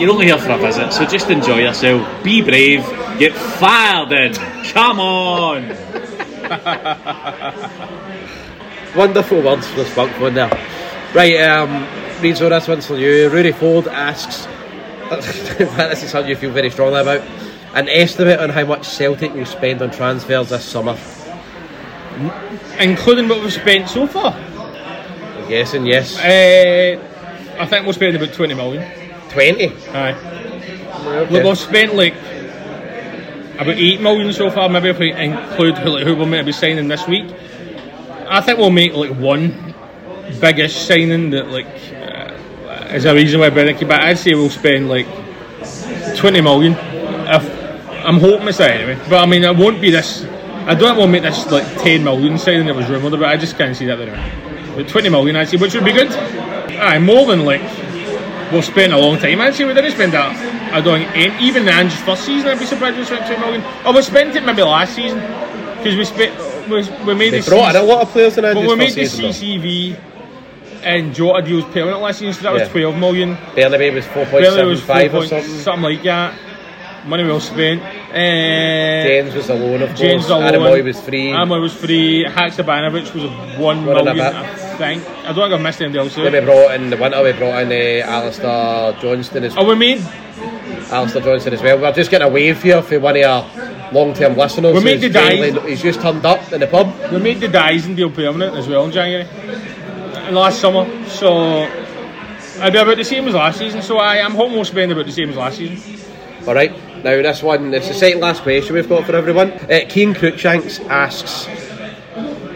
you're only here for a visit, so just enjoy yourself. Be brave, get fired then. Come on. (laughs) Wonderful words for the Spunk Phone there. Right, um, Reeds, this one's for you. Rudy Ford asks, (laughs) this is something you feel very strongly about, an estimate on how much Celtic will spend on transfers this summer. Including what we've spent so far. I'm guessing, yes. Uh, I think we'll spend about 20 million. 20? Aye. okay. Look, we've spent like about 8 million so far, maybe if we include who, like, who we might be signing this week. I think we'll make like one biggest signing that like uh, is a reason why came back. I'd say we'll spend like 20 million. If, I'm hoping it's that anyway. But I mean, it won't be this. I don't want to make this like 10 million signing that was rumoured about. I just can't see that anyway. But 20 million, I'd say, which would be good. Aye, more than like we've spent a long time. I'd say we didn't spend that. I don't think, even Ange's first season, I'd be surprised we spent 20 million. Oh, we spent it maybe last season because we spent. We, we made They the brought in CC a lot of players in Ange's But we made the though. CCV and Jota deals permanent last season, so that was Yeah. 12 million. Bernabei was Burnley was 4.75 or something. something like that. Money well spent. Uh, James was alone, of course. James alone. Aaron Mooy was free. Aaron Mooy was free. Haksabanovic was one One million, think. I don't think I've missed anybody else. Then we brought in the winter, we brought in uh, Alistair Johnston as well. Oh, we made Alistair Johnston as well. We're just getting a wave here for one of our long term listeners. We made the genuinely- He's just turned up in the pub. we made the Dyson deal permanent as well in January, uh, last summer. So I'd be about the same as last season. So I am hoping we'll spend about the same as last season. Alright, now this one, it's the second last question we've got for everyone. Uh, Keen Cruikshanks asks,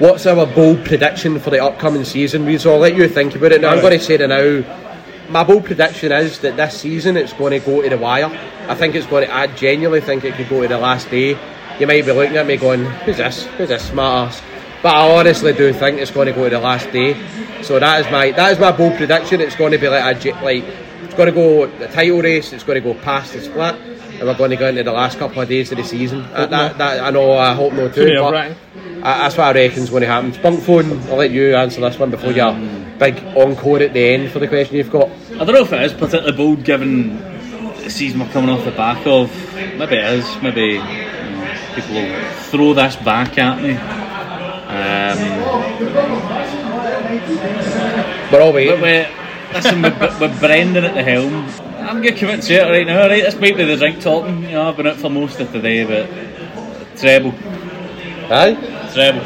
What's our bold prediction for the upcoming season? So I'll let you think about it now. I'm going to say it now. My bold prediction is that this season it's going to go to the wire. I think it's going to, I genuinely think it could go to the last day. You might be looking at me going, Who's this? Who's this smart ass? But I honestly do think it's going to go to the last day. So that is my that is my bold prediction. It's going to be like a like it's going to go the title race. It's going to go past the split, and we're going to go into the last couple of days of the season. Uh, that, that, I know. I hope not too. But. I, that's what I reckon's going to happen. Spunk phone. I'll let you answer this one before your big encore at the end for the question you've got. I don't know if it is particularly bold given the season we're coming off the back of. Maybe it is. Maybe you know, people will throw this back at me. Um, We're all waiting. but with, listen, with, with Brendan at the helm, I'm going to commit to it right now. Right, this might be the drink talking. You know, I've been out for most of today, but treble, Aye. treble.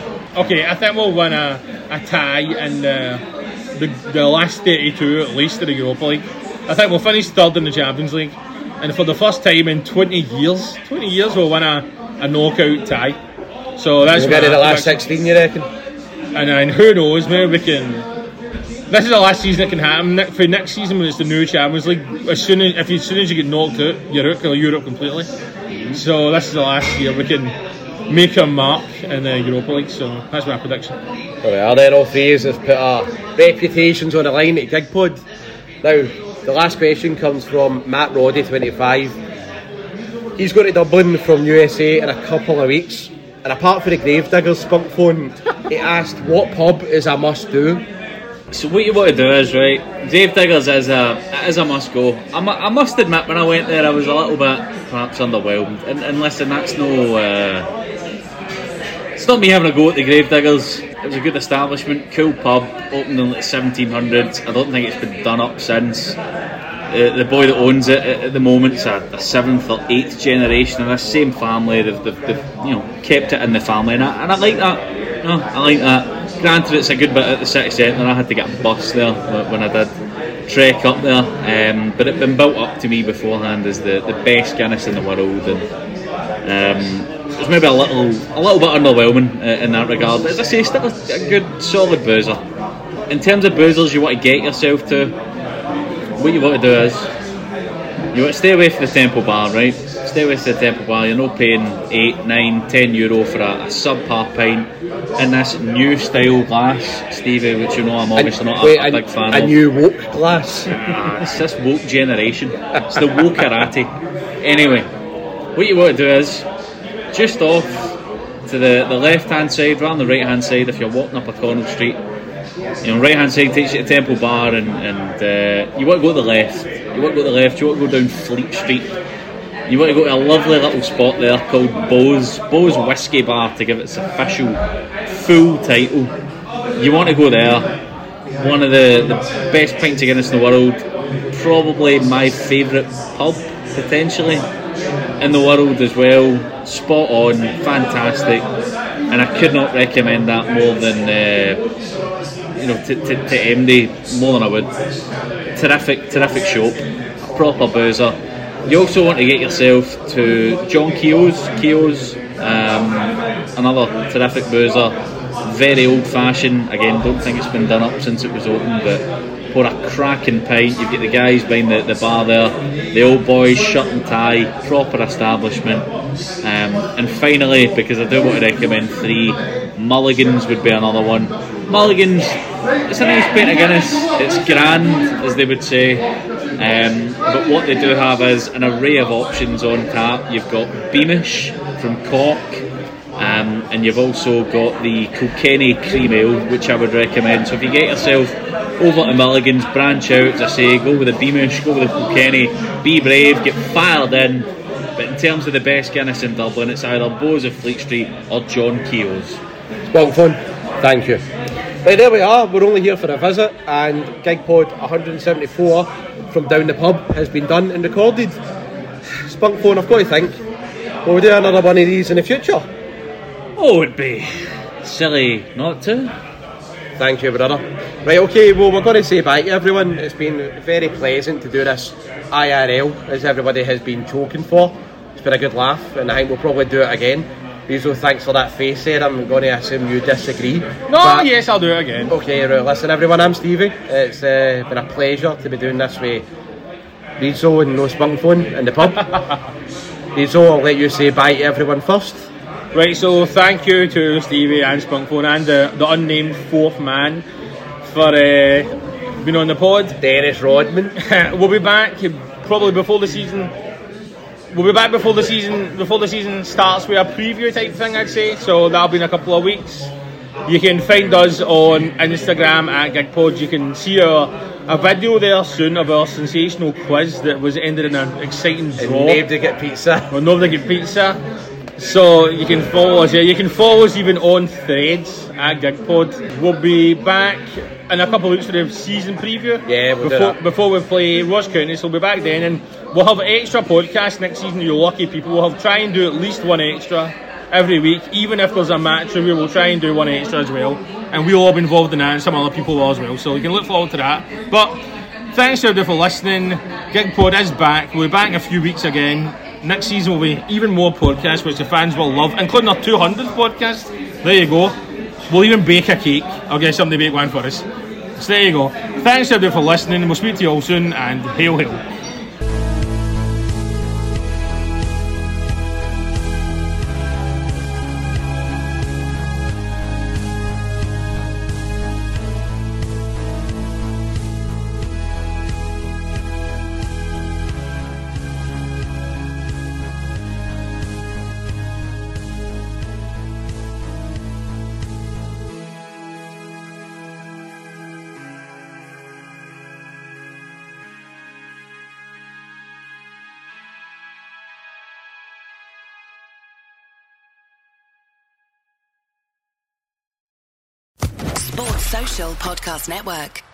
Okay, I think we'll win a, a tie in the, the the last 32 at least of the Europa League. I think we'll finish third in the Champions League, and for the first time in 20 years, 20 years we'll win a, a knockout tie. So that's We'll get to the last 16, you reckon? And then who knows, maybe we can. This is the last season it can happen. For next season, when it's the new Champions League, as soon as if you, as soon as you get knocked out, you're out of Europe completely. So this is the last year we can make a mark in the Europa League. So that's my prediction. Well, then all three of us put our reputations on the line at Gigpod. Now, the last question comes from Matt Roddy, 25. He's going to Dublin from USA in a couple of weeks. And apart from the Gravediggers spunk phone, he asked what pub is a must do. So what you want to do is right. Gravediggers is a is a must go. I, I must admit when I went there, I was a little bit perhaps underwhelmed. And, and listen, that's no. Uh, it's not me having a go at the Gravediggers. It was a good establishment, cool pub, opened in the 1700s. I don't think it's been done up since. Uh, the boy that owns it at, the moment is a, a seventh or eighth generation of this same family. They've, they've, they've you know kept it in the family, and I, and I like that. You I like that. Granted, it's a good bit at the city centre. And I had to get a bus there when I did trek up there, um, but it'd been built up to me beforehand as the, the best Guinness in the world, and um, it was maybe a little a little bit underwhelming uh, in that regard. But as I say, still a, a good solid boozer. In terms of boozers, you want to get yourself to what you want to do is you want to stay away from the Temple Bar, right? Stay from the Temple Bar. You're not paying eight, nine, ten euro for a, a subpar pint in this new style glass, Stevie, which you know I'm obviously not wait, a, a a- big fan a of. new woke glass. Ah, it's this woke generation. It's the woke karate. Anyway, what you want to do is just off to the, the left hand side, rather than the right hand side if you're walking up O'Connell Street. You know, right hand side takes you to Temple Bar, and, and uh, you want to go to the left. You want to go to the left. You want to go down Fleet Street. You want to go to a lovely little spot there called Bo's Bo's Whiskey Bar to give it its official full title. You want to go there. One of the, the best pints of Guinness in the world. Probably my favourite pub potentially in the world as well. Spot on, fantastic, and I could not recommend that more than uh, you know to, to, to MD more than I would. Terrific, terrific shop, proper boozer. You also want to get yourself to John Kehoe's. Kehoe's, um, another terrific boozer. Very old fashioned. Again, don't think it's been done up since it was opened, but pour a cracking pint. You've got the guys behind the, the bar there, the old boys, shirt and tie, proper establishment. Um, and finally, because I do want to recommend three, Mulligan's would be another one. Mulligan's, it's a nice pint of Guinness. It's grand, as they would say. Um, but what they do have is an array of options on tap. You've got Beamish from Cork, um, and you've also got the Kilkenny Cream Ale, which I would recommend. So if you get yourself over to Mulligan's, branch out, as I say, go with the Beamish, go with the Kilkenny, be brave, get fired in. But in terms of the best Guinness in Dublin, it's either Bowes of Fleet Street or John Kehoe's. Spunk phone. Thank you. Right, there we are. We're only here for a visit, and GigPod 174 from down the pub has been done and recorded. Spunk phone, I've got to think. Will we do another one of these in the future? Oh, it'd be silly not to. Thank you, brother. Right, okay, well, we're going to say bye to everyone. It's been very pleasant to do this IRL, as everybody has been choking for. It's been a good laugh, and I think we'll probably do it again. Reidzo, thanks for that face there. I'm going to assume you disagree. No, yes, I'll do it again. Okay, right, listen, everyone, I'm Stevie. It's uh, been a pleasure to be doing this with Reidzo and No Spunk Phone in the pub. (laughs) Reidzo, I'll let you say bye to everyone first. Right, so thank you to Stevie and Spunkphone and the, the unnamed fourth man for uh, being on the pod. Dennis Rodman. (laughs) we'll be back probably before the season. We'll be back before the season before the season starts with a preview type thing, I'd say. So that'll be in a couple of weeks. You can find us on Instagram at GigPod. You can see a, a video there soon of our sensational quiz that was ended in an exciting draw. And nobody get pizza. (laughs) Well, nobody get pizza. So you can follow us. Yeah, you can follow us even on Threads at GigPod. We'll be back in a couple of weeks for the season preview. Yeah, we'll before, before we play Ross County, so we'll be back then, and we'll have extra podcasts next season. You lucky people, we'll have try and do at least one extra every week. Even if there's a match review, we'll try and do one extra as well, and we'll all be involved in that, and some other people as well. So you can look forward to that. But thanks everybody for listening. GigPod is back. We'll be back in a few weeks again. Next season will be even more podcasts, which the fans will love, including our 200th podcast. There you go. We'll even bake a cake. I'll get somebody to bake one for us. So there you go. Thanks everybody for listening. We'll speak to you all soon, and hail, hail. Podcast Network.